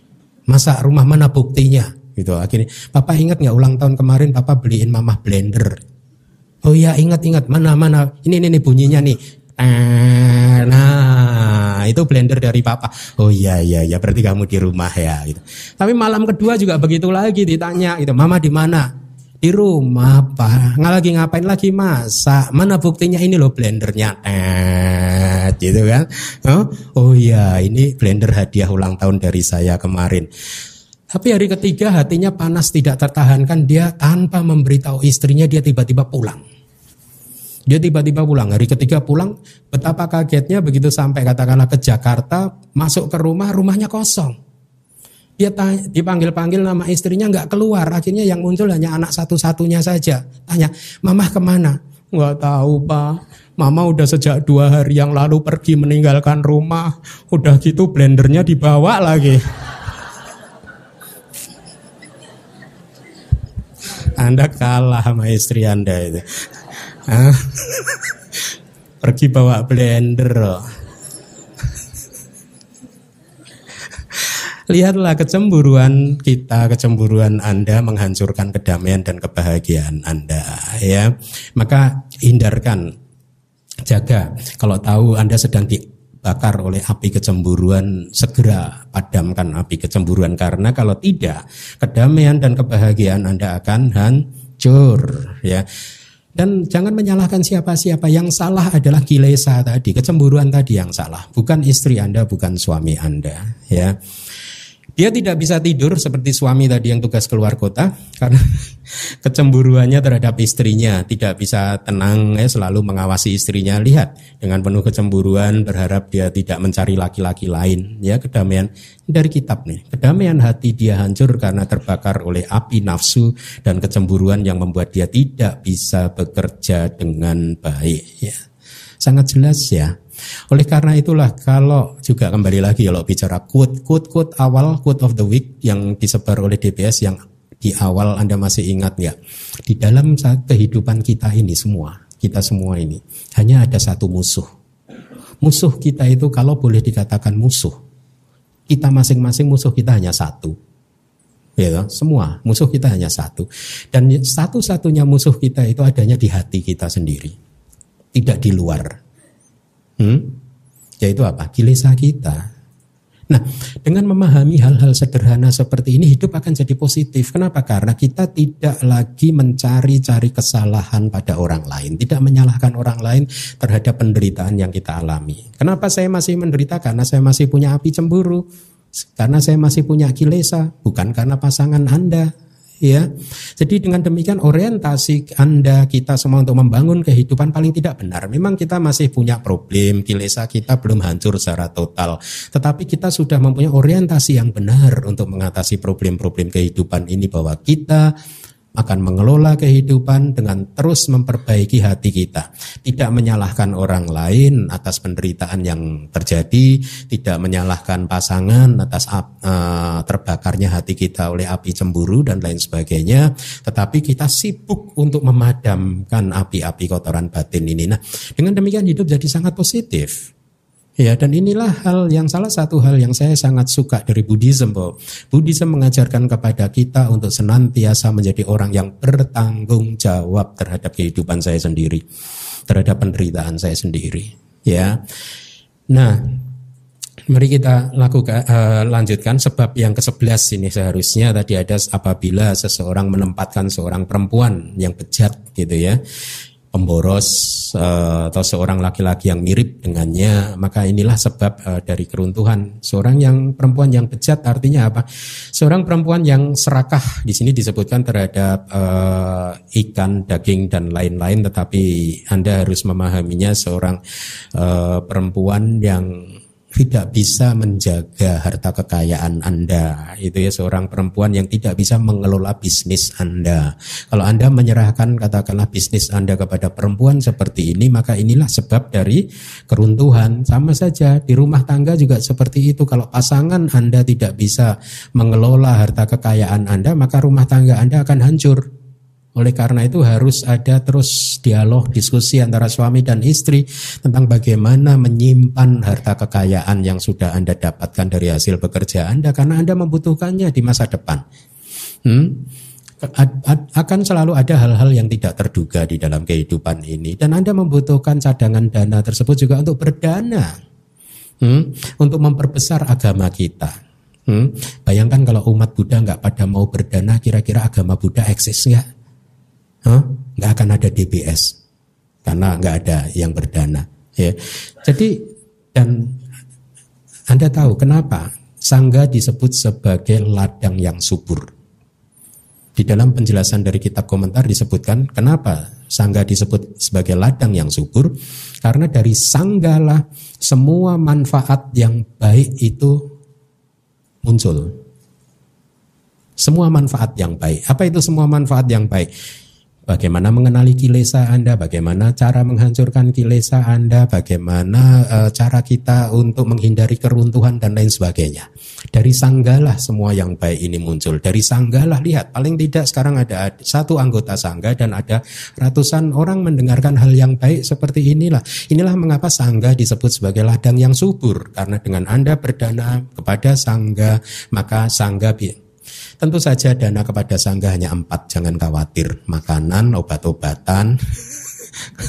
Masa rumah mana buktinya? Gitu. Akhirnya, Papa ingat nggak ulang tahun kemarin Papa beliin Mama blender? Oh iya ingat-ingat mana mana ini ini, ini bunyinya nih. Nah, itu blender dari papa. Oh iya iya ya berarti kamu di rumah ya gitu. Tapi malam kedua juga begitu lagi ditanya gitu, "Mama di mana?" Di rumah, Pak. Nggak lagi ngapain lagi masak. Mana buktinya ini loh blendernya. Eh, gitu kan. Oh, oh iya, ini blender hadiah ulang tahun dari saya kemarin. Tapi hari ketiga hatinya panas tidak tertahankan. Dia tanpa memberitahu istrinya dia tiba-tiba pulang. Dia tiba-tiba pulang. Hari ketiga pulang, betapa kagetnya begitu sampai katakanlah ke Jakarta, masuk ke rumah, rumahnya kosong. Dia dipanggil-panggil nama istrinya nggak keluar. Akhirnya yang muncul hanya anak satu-satunya saja. Tanya, Mama ke mana? Nggak tahu pak. Mama udah sejak dua hari yang lalu pergi meninggalkan rumah. Udah gitu blendernya dibawa lagi. Anda kalah sama istri Anda itu. pergi bawa blender. Lihatlah kecemburuan kita, kecemburuan Anda menghancurkan kedamaian dan kebahagiaan Anda, ya. Maka hindarkan, jaga. Kalau tahu Anda sedang dibakar oleh api kecemburuan, segera padamkan api kecemburuan karena kalau tidak, kedamaian dan kebahagiaan Anda akan hancur, ya. Dan jangan menyalahkan siapa-siapa yang salah adalah kilesa tadi, kecemburuan tadi yang salah, bukan istri Anda, bukan suami Anda, ya. Dia tidak bisa tidur seperti suami tadi yang tugas keluar kota karena kecemburuannya terhadap istrinya. Tidak bisa tenang ya selalu mengawasi istrinya. Lihat dengan penuh kecemburuan berharap dia tidak mencari laki-laki lain. Ya kedamaian dari kitab nih. Kedamaian hati dia hancur karena terbakar oleh api nafsu dan kecemburuan yang membuat dia tidak bisa bekerja dengan baik. Ya sangat jelas ya Oleh karena itulah kalau juga kembali lagi kalau bicara quote quote quote awal quote of the week yang disebar oleh DPS yang di awal Anda masih ingat nggak? Di dalam kehidupan kita ini semua, kita semua ini hanya ada satu musuh. Musuh kita itu kalau boleh dikatakan musuh, kita masing-masing musuh kita hanya satu. Ya, semua musuh kita hanya satu. Dan satu-satunya musuh kita itu adanya di hati kita sendiri. Tidak di luar. Hmm? Yaitu apa? Kilesa kita. Nah, dengan memahami hal-hal sederhana seperti ini hidup akan jadi positif. Kenapa? Karena kita tidak lagi mencari-cari kesalahan pada orang lain, tidak menyalahkan orang lain terhadap penderitaan yang kita alami. Kenapa saya masih menderita? Karena saya masih punya api cemburu, karena saya masih punya kilesa, bukan karena pasangan Anda, ya. Jadi dengan demikian orientasi Anda kita semua untuk membangun kehidupan paling tidak benar. Memang kita masih punya problem, kilesa kita belum hancur secara total. Tetapi kita sudah mempunyai orientasi yang benar untuk mengatasi problem-problem kehidupan ini bahwa kita akan mengelola kehidupan dengan terus memperbaiki hati kita. Tidak menyalahkan orang lain atas penderitaan yang terjadi, tidak menyalahkan pasangan atas uh, terbakarnya hati kita oleh api cemburu dan lain sebagainya, tetapi kita sibuk untuk memadamkan api-api kotoran batin ini. Nah, dengan demikian hidup jadi sangat positif. Ya, dan inilah hal yang salah satu hal yang saya sangat suka dari Buddhism, bahwa Buddhism mengajarkan kepada kita untuk senantiasa menjadi orang yang bertanggung jawab terhadap kehidupan saya sendiri, terhadap penderitaan saya sendiri. Ya, nah, mari kita lakukan uh, lanjutkan sebab yang ke-11 ini seharusnya. Tadi ada apabila seseorang menempatkan seorang perempuan yang bejat gitu ya pemboros uh, atau seorang laki-laki yang mirip dengannya, maka inilah sebab uh, dari keruntuhan. Seorang yang perempuan yang bejat artinya apa? Seorang perempuan yang serakah di sini disebutkan terhadap uh, ikan, daging dan lain-lain, tetapi Anda harus memahaminya seorang uh, perempuan yang tidak bisa menjaga harta kekayaan Anda. Itu ya seorang perempuan yang tidak bisa mengelola bisnis Anda. Kalau Anda menyerahkan katakanlah bisnis Anda kepada perempuan seperti ini, maka inilah sebab dari keruntuhan. Sama saja di rumah tangga juga seperti itu. Kalau pasangan Anda tidak bisa mengelola harta kekayaan Anda, maka rumah tangga Anda akan hancur. Oleh karena itu harus ada terus dialog diskusi antara suami dan istri tentang bagaimana menyimpan harta kekayaan yang sudah Anda dapatkan dari hasil bekerja Anda karena Anda membutuhkannya di masa depan. Hmm? akan selalu ada hal-hal yang tidak terduga di dalam kehidupan ini dan Anda membutuhkan cadangan dana tersebut juga untuk berdana hmm, untuk memperbesar agama kita. Hmm, bayangkan kalau umat Buddha nggak pada mau berdana, kira-kira agama Buddha eksis nggak? Nggak akan ada DBS karena nggak ada yang berdana. Ya. Jadi dan Anda tahu kenapa sangga disebut sebagai ladang yang subur. Di dalam penjelasan dari kitab komentar disebutkan kenapa sangga disebut sebagai ladang yang subur karena dari sanggalah semua manfaat yang baik itu muncul. Semua manfaat yang baik. Apa itu semua manfaat yang baik? Bagaimana mengenali kilesa Anda, bagaimana cara menghancurkan kilesa Anda, bagaimana e, cara kita untuk menghindari keruntuhan dan lain sebagainya. Dari sanggalah semua yang baik ini muncul. Dari sanggalah lihat, paling tidak sekarang ada satu anggota sangga dan ada ratusan orang mendengarkan hal yang baik seperti inilah. Inilah mengapa sangga disebut sebagai ladang yang subur karena dengan Anda berdana kepada sangga maka sangga Tentu saja dana kepada sangga hanya empat, jangan khawatir. Makanan, obat-obatan,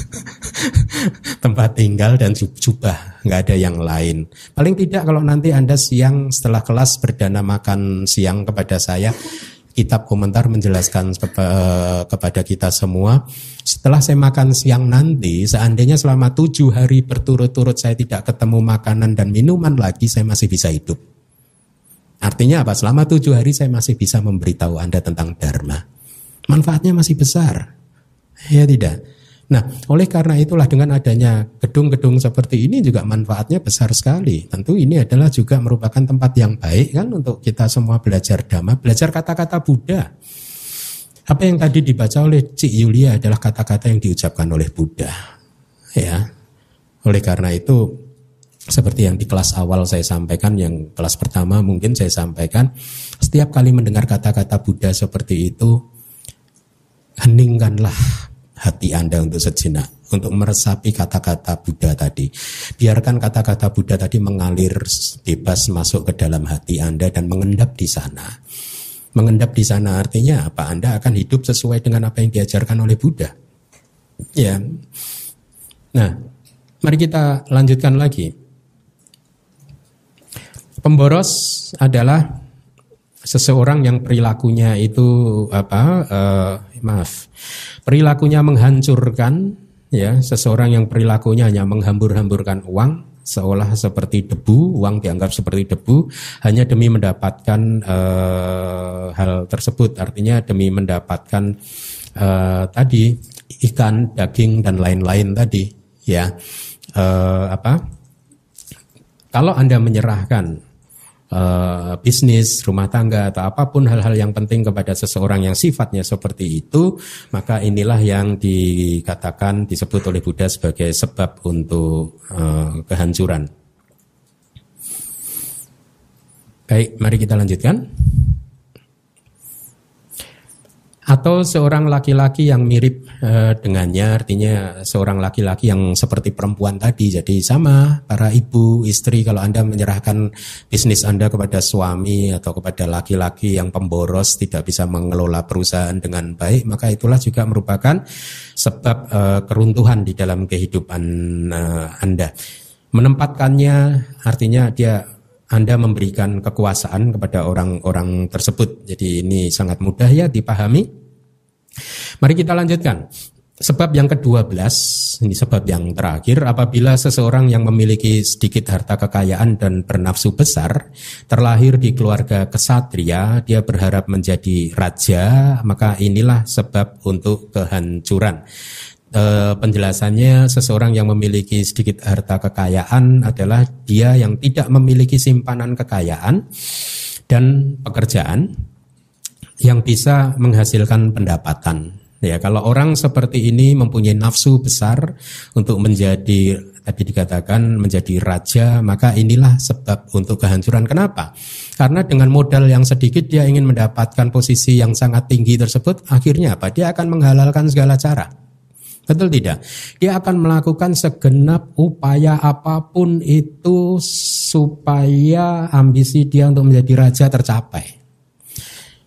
tempat tinggal dan jubah, nggak ada yang lain. Paling tidak kalau nanti Anda siang setelah kelas berdana makan siang kepada saya, kitab komentar menjelaskan kepada kita semua. Setelah saya makan siang nanti, seandainya selama tujuh hari berturut-turut saya tidak ketemu makanan dan minuman lagi, saya masih bisa hidup. Artinya apa? Selama tujuh hari saya masih bisa memberitahu Anda tentang Dharma. Manfaatnya masih besar. Ya tidak. Nah, oleh karena itulah dengan adanya gedung-gedung seperti ini juga manfaatnya besar sekali. Tentu ini adalah juga merupakan tempat yang baik kan untuk kita semua belajar Dhamma, belajar kata-kata Buddha. Apa yang tadi dibaca oleh Cik Yulia adalah kata-kata yang diucapkan oleh Buddha. Ya, Oleh karena itu seperti yang di kelas awal saya sampaikan, yang kelas pertama mungkin saya sampaikan, setiap kali mendengar kata-kata Buddha seperti itu, heningkanlah hati Anda untuk sejenak, untuk meresapi kata-kata Buddha tadi. Biarkan kata-kata Buddha tadi mengalir bebas masuk ke dalam hati Anda dan mengendap di sana. Mengendap di sana artinya apa? Anda akan hidup sesuai dengan apa yang diajarkan oleh Buddha. Ya. Nah, mari kita lanjutkan lagi. Pemboros adalah seseorang yang perilakunya itu apa uh, maaf perilakunya menghancurkan ya. Seseorang yang perilakunya hanya menghambur-hamburkan uang seolah seperti debu uang dianggap seperti debu hanya demi mendapatkan uh, hal tersebut. Artinya demi mendapatkan uh, tadi ikan daging dan lain-lain tadi ya. Uh, apa? Kalau anda menyerahkan uh, bisnis, rumah tangga atau apa pun hal-hal yang penting kepada seseorang yang sifatnya seperti itu, maka inilah yang dikatakan disebut oleh Buddha sebagai sebab untuk uh, kehancuran. Baik, mari kita lanjutkan atau seorang laki-laki yang mirip e, dengannya artinya seorang laki-laki yang seperti perempuan tadi jadi sama para ibu istri kalau Anda menyerahkan bisnis Anda kepada suami atau kepada laki-laki yang pemboros tidak bisa mengelola perusahaan dengan baik maka itulah juga merupakan sebab e, keruntuhan di dalam kehidupan e, Anda menempatkannya artinya dia anda memberikan kekuasaan kepada orang-orang tersebut. Jadi ini sangat mudah ya dipahami. Mari kita lanjutkan. Sebab yang ke-12, ini sebab yang terakhir, apabila seseorang yang memiliki sedikit harta kekayaan dan bernafsu besar, terlahir di keluarga kesatria, dia berharap menjadi raja, maka inilah sebab untuk kehancuran e, penjelasannya seseorang yang memiliki sedikit harta kekayaan adalah dia yang tidak memiliki simpanan kekayaan dan pekerjaan yang bisa menghasilkan pendapatan. Ya, kalau orang seperti ini mempunyai nafsu besar untuk menjadi tadi dikatakan menjadi raja, maka inilah sebab untuk kehancuran. Kenapa? Karena dengan modal yang sedikit dia ingin mendapatkan posisi yang sangat tinggi tersebut, akhirnya apa? Dia akan menghalalkan segala cara Betul tidak? Dia akan melakukan segenap upaya apa pun itu supaya ambisi dia untuk menjadi raja tercapai.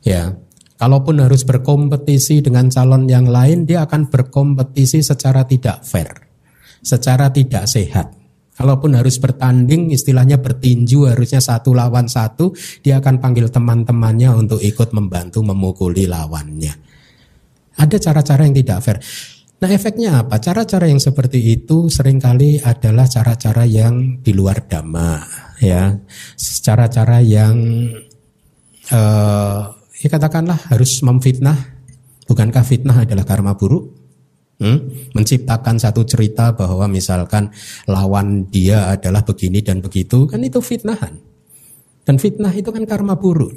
Ya, kalaupun harus berkompetisi dengan calon yang lain, dia akan berkompetisi secara tidak fair, secara tidak sehat. Kalaupun harus bertanding, istilahnya bertinju harusnya satu lawan satu, dia akan panggil teman-temannya untuk ikut membantu memukuli lawannya. Ada cara-cara yang tidak fair. Nah efeknya apa? Cara-cara yang seperti itu sering kali adalah cara-cara yang di luar dhamma, ya. Cara-cara yang uh, ya katakanlah harus memfitnah. Bukankah fitnah adalah karma buruk? Hmm? Menciptakan satu cerita bahwa misalkan lawan dia adalah begini dan begitu, kan itu fitnahan. Dan fitnah itu kan karma buruk.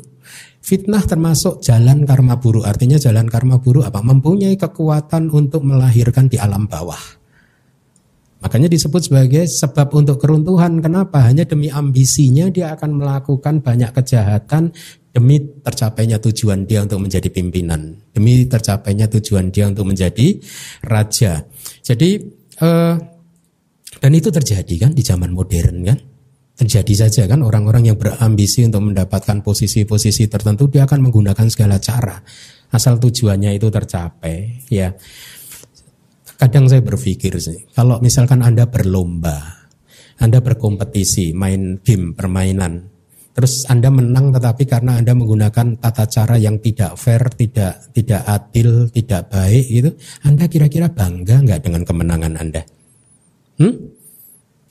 Fitnah termasuk jalan karma buruk. Artinya jalan karma buruk apa? Mempunyai kekuatan untuk melahirkan di alam bawah. Makanya disebut sebagai sebab untuk keruntuhan. Kenapa? Hanya demi ambisinya dia akan melakukan banyak kejahatan demi tercapainya tujuan dia untuk menjadi pimpinan, demi tercapainya tujuan dia untuk menjadi raja. Jadi eh, dan itu terjadi kan di zaman modern kan? terjadi saja kan orang-orang yang berambisi untuk mendapatkan posisi-posisi tertentu dia akan menggunakan segala cara asal tujuannya itu tercapai ya kadang saya berpikir sih kalau misalkan anda berlomba anda berkompetisi main game permainan terus anda menang tetapi karena anda menggunakan tata cara yang tidak fair tidak tidak adil tidak baik itu anda kira-kira bangga nggak dengan kemenangan anda hmm?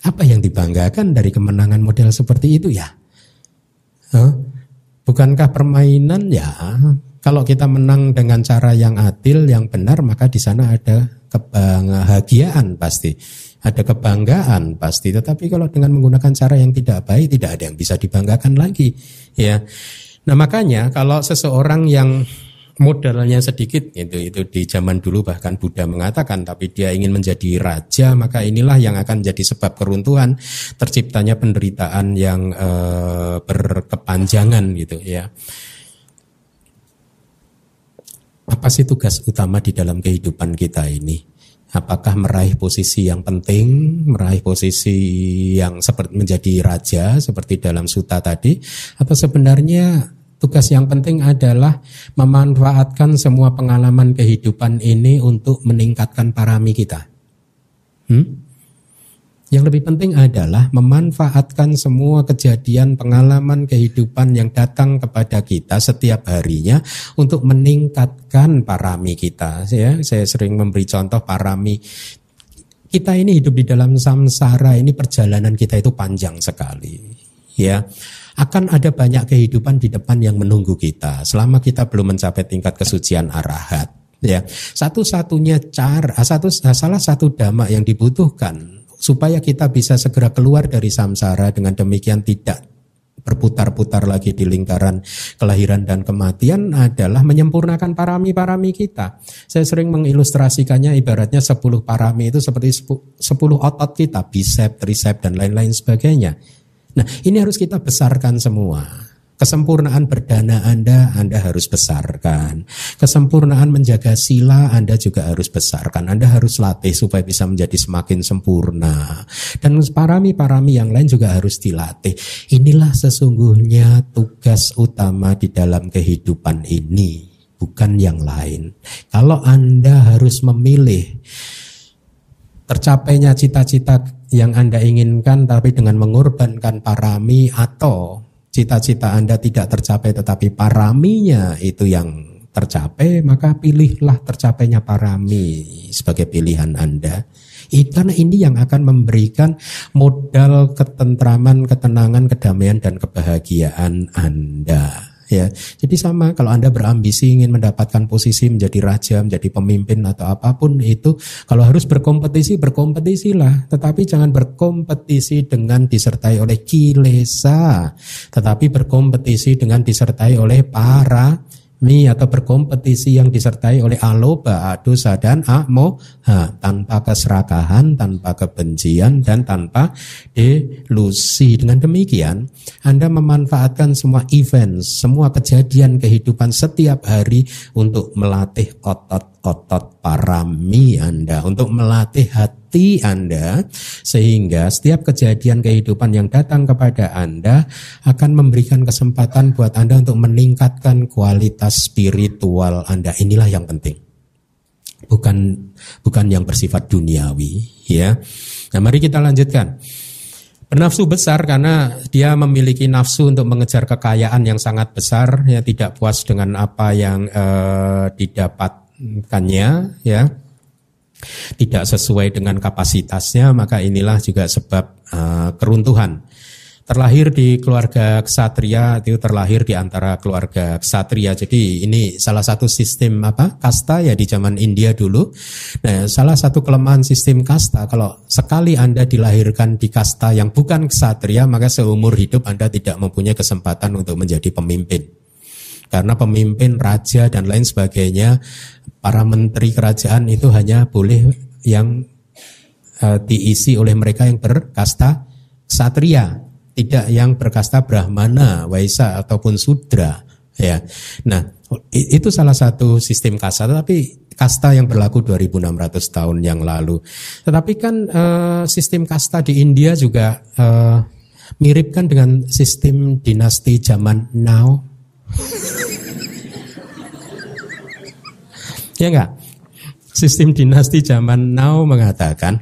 Apa yang dibanggakan dari kemenangan model seperti itu ya? Huh? Bukankah permainan ya? Kalau kita menang dengan cara yang adil, yang benar, maka di sana ada kebahagiaan pasti, ada kebanggaan pasti. Tetapi kalau dengan menggunakan cara yang tidak baik, tidak ada yang bisa dibanggakan lagi, ya. Nah makanya kalau seseorang yang modalnya sedikit itu itu di zaman dulu bahkan Buddha mengatakan tapi dia ingin menjadi raja maka inilah yang akan jadi sebab keruntuhan terciptanya penderitaan yang uh, berkepanjangan gitu ya apa sih tugas utama di dalam kehidupan kita ini apakah meraih posisi yang penting meraih posisi yang seperti menjadi raja seperti dalam suta tadi atau sebenarnya Tugas yang penting adalah memanfaatkan semua pengalaman kehidupan ini untuk meningkatkan parami kita. Hmm? Yang lebih penting adalah memanfaatkan semua kejadian pengalaman kehidupan yang datang kepada kita setiap harinya untuk meningkatkan parami kita. Ya, saya sering memberi contoh parami kita ini hidup di dalam samsara ini perjalanan kita itu panjang sekali. Ya, akan ada banyak kehidupan di depan yang menunggu kita selama kita belum mencapai tingkat kesucian arahat ya satu-satunya cara satu salah satu dhamma yang dibutuhkan supaya kita bisa segera keluar dari samsara dengan demikian tidak berputar-putar lagi di lingkaran kelahiran dan kematian adalah menyempurnakan parami-parami kita. Saya sering mengilustrasikannya ibaratnya 10 parami itu seperti 10 otot kita, bicep, tricep dan lain-lain sebagainya. Nah, ini harus kita besarkan semua. Kesempurnaan berdana Anda, Anda harus besarkan. Kesempurnaan menjaga sila, Anda juga harus besarkan. Anda harus latih supaya bisa menjadi semakin sempurna. Dan parami-parami yang lain juga harus dilatih. Inilah sesungguhnya tugas utama di dalam kehidupan ini, bukan yang lain. Kalau Anda harus memilih tercapainya cita-cita yang Anda inginkan tapi dengan mengorbankan parami atau cita-cita Anda tidak tercapai tetapi paraminya itu yang tercapai maka pilihlah tercapainya parami sebagai pilihan Anda. Karena ini yang akan memberikan modal ketentraman, ketenangan, kedamaian dan kebahagiaan Anda ya. Jadi sama kalau Anda berambisi ingin mendapatkan posisi menjadi raja, menjadi pemimpin atau apa pun itu kalau harus berkompetisi berkompetisilah, tetapi jangan berkompetisi dengan disertai oleh kilesa, tetapi berkompetisi dengan disertai oleh para mi atau berkompetisi yang disertai oleh aloba, dosa dan amoha tanpa keserakahan, tanpa kebencian dan tanpa delusi. Dengan demikian, Anda memanfaatkan semua event, semua kejadian kehidupan setiap hari untuk melatih otot-otot parami Anda, untuk melatih hati hati Anda sehingga setiap kejadian kehidupan yang datang kepada Anda akan memberikan kesempatan buat Anda untuk meningkatkan kualitas spiritual Anda. Inilah yang penting. Bukan bukan yang bersifat duniawi, ya. Nah, mari kita lanjutkan. Bernafsu besar karena dia memiliki nafsu untuk mengejar kekayaan yang sangat besar, ya tidak puas dengan apa yang eh, didapatkannya, ya tidak sesuai dengan kapasitasnya, maka inilah juga sebab uh, keruntuhan. Terlahir di keluarga ksatria itu terlahir di antara keluarga ksatria. Jadi ini salah satu sistem apa kasta ya di zaman India dulu. Nah, salah satu kelemahan sistem kasta kalau sekali Anda dilahirkan di kasta yang bukan ksatria, maka seumur hidup Anda tidak mempunyai kesempatan untuk menjadi pemimpin karena pemimpin raja dan lain sebagainya para menteri kerajaan itu hanya boleh yang uh, diisi oleh mereka yang berkasta satria tidak yang berkasta brahmana waisa ataupun sudra ya. Nah itu salah satu sistem kasta tapi kasta yang berlaku 2600 tahun yang lalu. Tetapi kan uh, sistem kasta di India juga uh, mirip kan dengan sistem dinasti zaman now ya enggak? Sistem dinasti zaman now mengatakan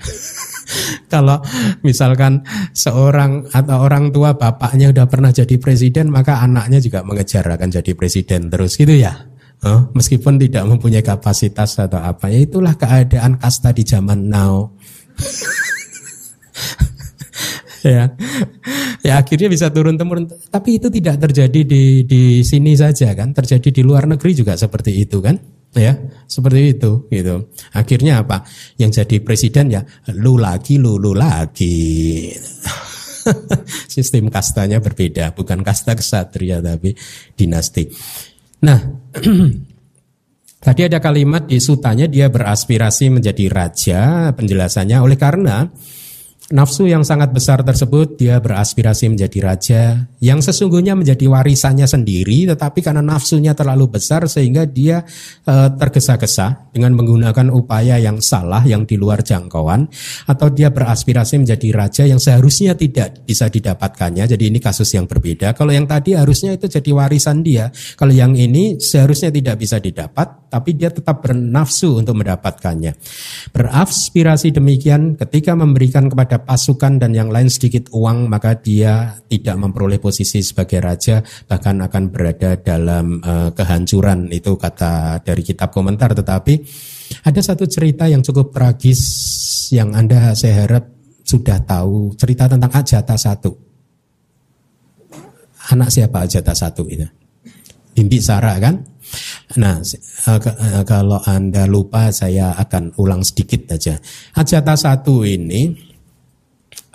kalau misalkan seorang atau orang tua bapaknya udah pernah jadi presiden maka anaknya juga mengejar akan jadi presiden terus gitu ya. Oh, meskipun tidak mempunyai kapasitas atau apa ya itulah keadaan kasta di zaman now. ya. Ya akhirnya bisa turun temurun tapi itu tidak terjadi di di sini saja kan? Terjadi di luar negeri juga seperti itu kan? Ya seperti itu gitu. Akhirnya apa? Yang jadi presiden ya lu lagi lu lu lagi. Sistem kastanya berbeda bukan kasta kesatria tapi dinasti. Nah Tadi ada kalimat di sutanya dia beraspirasi menjadi raja, penjelasannya. Oleh karena Nafsu yang sangat besar tersebut dia beraspirasi menjadi raja yang sesungguhnya menjadi warisannya sendiri tetapi karena nafsunya terlalu besar sehingga dia e, tergesa-gesa dengan menggunakan upaya yang salah yang di luar jangkauan atau dia beraspirasi menjadi raja yang seharusnya tidak bisa didapatkannya. Jadi ini kasus yang berbeda. Kalau yang tadi harusnya itu jadi warisan dia. Kalau yang ini seharusnya tidak bisa didapat tapi dia tetap bernafsu untuk mendapatkannya. Beraspirasi demikian ketika memberikan kepada pasukan dan yang lain sedikit uang maka dia tidak memperoleh posisi sebagai raja bahkan akan berada dalam uh, kehancuran. Itu kata dari kitab komentar. Tetapi ada satu cerita yang cukup tragis yang Anda saya harap sudah tahu. Cerita tentang Ajata satu. Anak siapa Ajata satu itu? Bimbi Sarah kan? Nah, eh, eh, kalau Anda lupa saya akan ulang sedikit saja. Ajata satu ini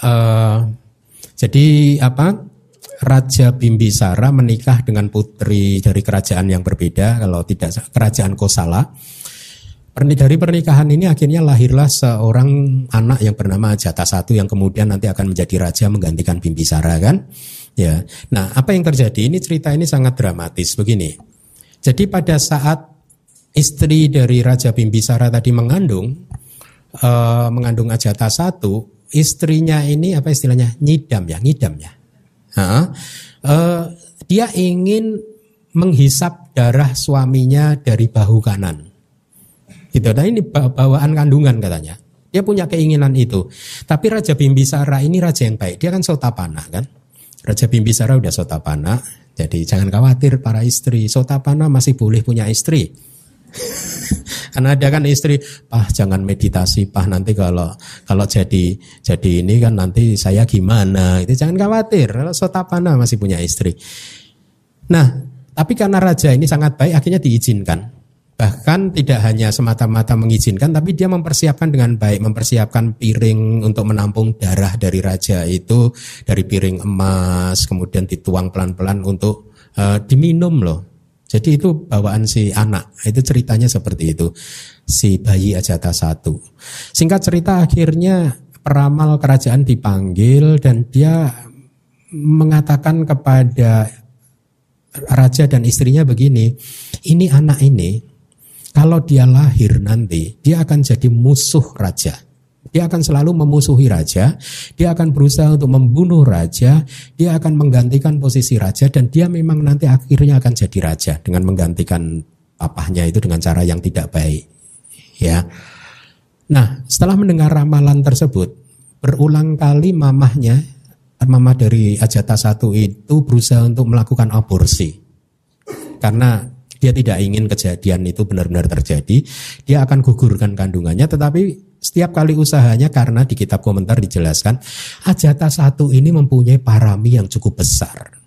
uh, jadi apa? Raja Bimbisara menikah dengan putri dari kerajaan yang berbeda, kalau tidak kerajaan Kosala. Dari pernikahan ini akhirnya lahirlah seorang anak yang bernama Jata Satu yang kemudian nanti akan menjadi raja menggantikan Bimbisara kan? Ya. Nah, apa yang terjadi? Ini cerita ini sangat dramatis begini. Jadi pada saat istri dari Raja Bimbisara tadi mengandung, uh, mengandung Ajata satu, istrinya ini apa istilahnya? Nyidam ya ngidam ya. Uh, dia ingin menghisap darah suaminya dari bahu kanan. Gitu. Nah ini bawaan kandungan katanya. Dia punya keinginan itu. Tapi Raja Bimbisara ini raja yang baik. Dia kan sotapana kan? Raja Bimbisara udah sotapana jadi jangan khawatir para istri. Sotapana masih boleh punya istri Karena ada kan istri, pah jangan meditasi, pah nanti kalau kalau jadi jadi ini kan nanti saya gimana? Itu jangan khawatir. Kalau sotapana masih punya istri. Nah, tapi karena raja ini sangat baik, akhirnya diizinkan. Bahkan tidak hanya semata-mata mengizinkan, tapi dia mempersiapkan dengan baik, mempersiapkan piring untuk menampung darah dari raja itu dari piring emas, kemudian dituang pelan-pelan untuk uh, diminum loh jadi itu bawaan si anak, itu ceritanya seperti itu. Si bayi Ajata satu. Singkat cerita akhirnya peramal kerajaan dipanggil dan dia mengatakan kepada raja dan istrinya begini, ini anak ini kalau dia lahir nanti dia akan jadi musuh raja. Dia akan selalu memusuhi raja, dia akan berusaha untuk membunuh raja, dia akan menggantikan posisi raja dan dia memang nanti akhirnya akan jadi raja dengan menggantikan papahnya itu dengan cara yang tidak baik. Ya. Nah, setelah mendengar ramalan tersebut, berulang kali mamahnya, mama dari Ajata satu itu berusaha untuk melakukan aborsi. Karena dia tidak ingin kejadian itu benar-benar terjadi, dia akan gugurkan kandungannya tetapi setiap kali usahanya karena di kitab komentar dijelaskan Ajata satu ini mempunyai parami yang cukup besar.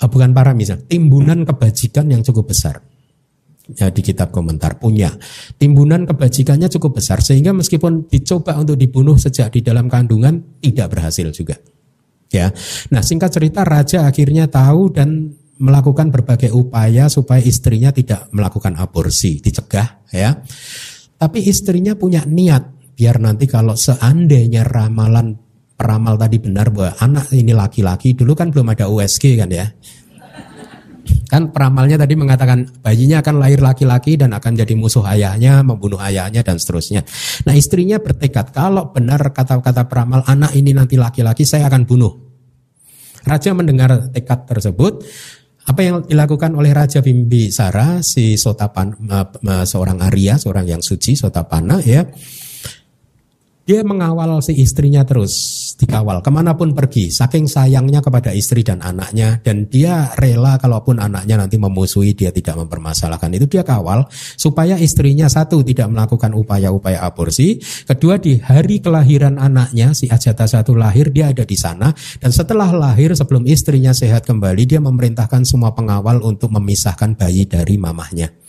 Eh, bukan parami, timbunan kebajikan yang cukup besar. Ya, di kitab komentar punya timbunan kebajikannya cukup besar sehingga meskipun dicoba untuk dibunuh sejak di dalam kandungan tidak berhasil juga. Ya. Nah, singkat cerita raja akhirnya tahu dan melakukan berbagai upaya supaya istrinya tidak melakukan aborsi, dicegah ya. Tapi istrinya punya niat biar nanti kalau seandainya ramalan peramal tadi benar bahwa anak ini laki-laki, dulu kan belum ada USG kan ya. Kan peramalnya tadi mengatakan bayinya akan lahir laki-laki dan akan jadi musuh ayahnya, membunuh ayahnya dan seterusnya. Nah istrinya bertekad kalau benar kata-kata peramal anak ini nanti laki-laki saya akan bunuh. Raja mendengar tekad tersebut, apa yang dilakukan oleh Raja Bimbisara si Sotapan seorang Arya, seorang yang suci Sotapana ya. Dia mengawal si istrinya terus dikawal. Ke mana pun pergi saking sayangnya kepada istri dan anaknya dan dia rela kalaupun anaknya nanti memusuhi dia tidak mempermasalahkan. Itu dia kawal supaya istrinya satu tidak melakukan upaya-upaya aborsi kedua di hari kelahiran anaknya si Ajata satu lahir dia ada di sana dan setelah lahir sebelum istrinya sehat kembali dia memerintahkan semua pengawal untuk memisahkan bayi dari mamahnya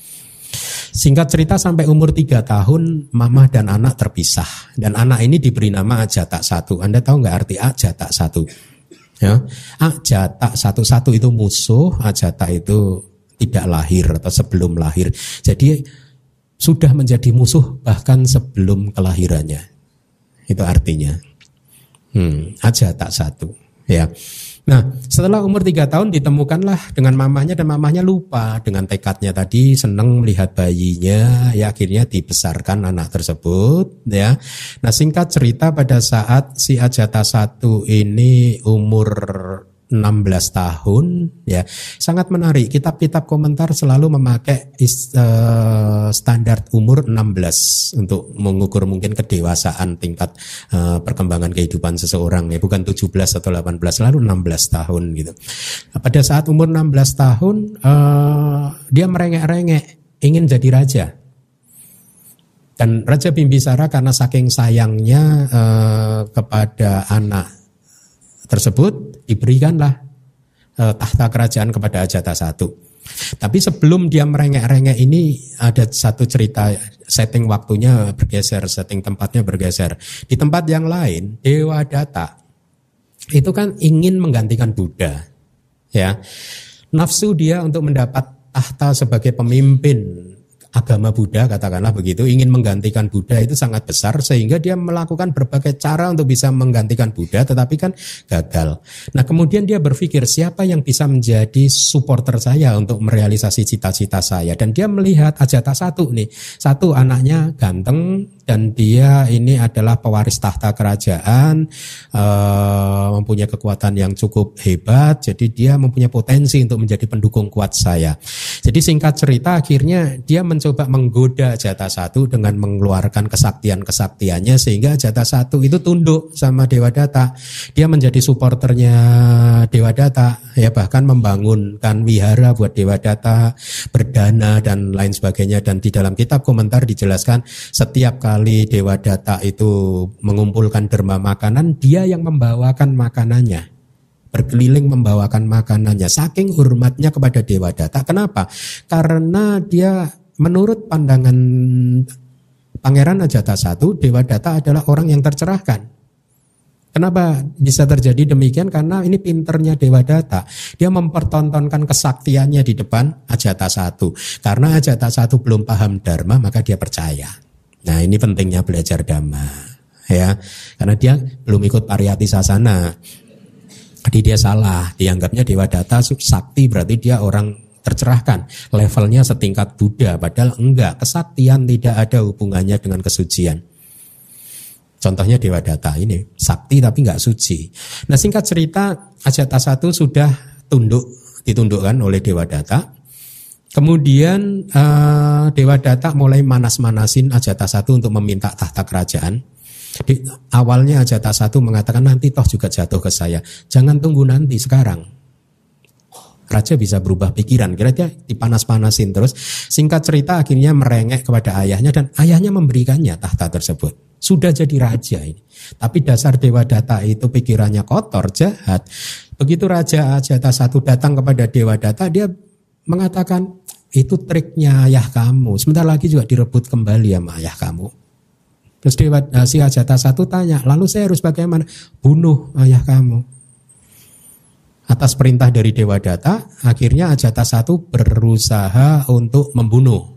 Singkat cerita sampai umur tiga tahun mama dan anak terpisah dan anak ini diberi nama Ajatak satu. Anda tahu nggak arti Ajatak satu? Ya, Ajatak satu satu itu musuh, Ajatak itu tidak lahir atau sebelum lahir. Jadi sudah menjadi musuh bahkan sebelum kelahirannya. Itu artinya. Hmm, aja tak satu. Ya. Nah, setelah umur tiga tahun ditemukanlah dengan mamahnya dan mamahnya lupa dengan tekadnya tadi senang melihat bayinya, ya akhirnya dibesarkan anak tersebut, ya. Nah, singkat cerita pada saat si Ajata satu ini umur 16 tahun ya. Sangat menarik. Kitab-kitab komentar selalu memakai is, uh, standar umur 16 untuk mengukur mungkin kedewasaan tingkat uh, perkembangan kehidupan seseorang ya. Bukan 17 atau 18 selalu 16 tahun gitu. Pada saat umur 16 tahun uh, dia merengek-rengek ingin jadi raja. Dan Raja Bimbisara karena saking sayangnya uh, kepada anak tersebut diberikanlah e, tahta kerajaan kepada Ajata satu. Tapi sebelum dia merengek-rengek ini ada satu cerita setting waktunya bergeser, setting tempatnya bergeser. Di tempat yang lain Dewa Data itu kan ingin menggantikan Buddha. Ya. Nafsu dia untuk mendapat tahta sebagai pemimpin agama Buddha katakanlah begitu ingin menggantikan Buddha itu sangat besar sehingga dia melakukan berbagai cara untuk bisa menggantikan Buddha tetapi kan gagal. Nah kemudian dia berpikir siapa yang bisa menjadi supporter saya untuk merealisasi cita-cita saya dan dia melihat Ajata satu nih satu anaknya ganteng dan dia ini adalah pewaris tahta kerajaan uh, mempunyai kekuatan yang cukup hebat jadi dia mempunyai potensi untuk menjadi pendukung kuat saya. Jadi singkat cerita akhirnya dia men mencoba menggoda jatah satu dengan mengeluarkan kesaktian-kesaktiannya sehingga jatah satu itu tunduk sama Dewa Data. Dia menjadi supporternya Dewa Data ya bahkan membangunkan wihara buat Dewa Data, berdana dan lain sebagainya dan di dalam kitab komentar dijelaskan setiap kali Dewa Data itu mengumpulkan derma makanan dia yang membawakan makanannya berkeliling membawakan makanannya. Saking hormatnya kepada Dewa Data. Kenapa? Karena dia menurut pandangan Pangeran Ajata satu, Dewa Data adalah orang yang tercerahkan. Kenapa bisa terjadi demikian? Karena ini pinternya Dewa Data. Dia mempertontonkan kesaktiannya di depan Ajata satu. Karena Ajata satu belum paham Dharma, maka dia percaya. Nah ini pentingnya belajar Dhamma. ya Karena dia belum ikut pariyati sasana. Jadi dia salah, dianggapnya Dewa Data sakti berarti dia orang tercerahkan. Levelnya setingkat Buddha, padahal enggak. Kesaktian tidak ada hubungannya dengan kesucian. Contohnya Dewa Data ini, sakti tapi enggak suci. Nah singkat cerita, Ajata satu sudah tunduk, ditundukkan oleh Dewa Data. Kemudian uh, Dewa Data mulai manas-manasin Ajata satu untuk meminta tahta kerajaan. Di, awalnya Ajata satu mengatakan nanti toh juga jatuh ke saya. Jangan tunggu nanti sekarang raja bisa berubah pikiran. Kira-kira dipanas-panasin terus. Singkat cerita akhirnya merengek kepada ayahnya dan ayahnya memberikannya tahta tersebut. Sudah jadi raja ini. Tapi dasar Dewa Data itu pikirannya kotor, jahat. Begitu Raja Ajata satu datang kepada Dewa Data, dia mengatakan, itu triknya ayah kamu. Sebentar lagi juga direbut kembali sama ayah kamu. Terus Dewa, eh, si Ajata satu tanya, lalu saya harus bagaimana? Bunuh ayah kamu atas perintah dari Dewa Data, akhirnya Ajata satu berusaha untuk membunuh.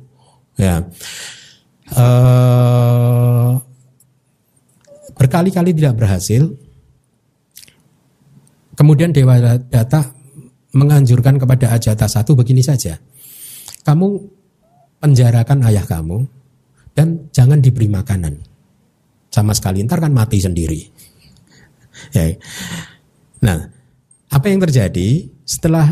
Ya, uh, berkali-kali tidak berhasil. Kemudian Dewa Data menganjurkan kepada Ajata satu begini saja, kamu penjarakan ayah kamu dan jangan diberi makanan sama sekali, ntar kan mati sendiri. Ya. Nah, apa yang terjadi setelah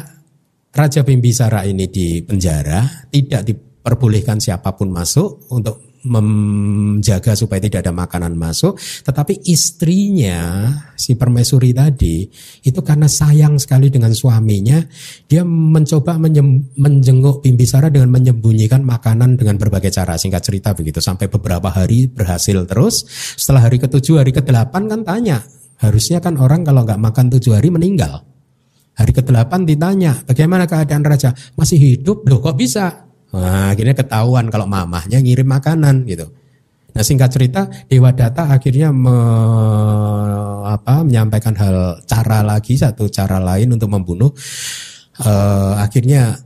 Raja Bimbisara ini di penjara, tidak diperbolehkan siapa pun masuk untuk menjaga supaya tidak ada makanan masuk, tetapi istrinya si permaisuri tadi itu karena sayang sekali dengan suaminya, dia mencoba menjenguk Bimbisara dengan menyembunyikan makanan dengan berbagai cara. Singkat cerita begitu sampai beberapa hari berhasil terus. Setelah hari ketujuh, hari ke delapan kan tanya, Harusnya kan orang kalau nggak makan tujuh hari meninggal. Hari ke-8 ditanya, bagaimana keadaan raja? Masih hidup? Loh kok bisa? Nah, akhirnya ketahuan kalau mamahnya ngirim makanan gitu. Nah singkat cerita Dewa Data akhirnya me, apa, menyampaikan hal cara lagi satu cara lain untuk membunuh. Uh, akhirnya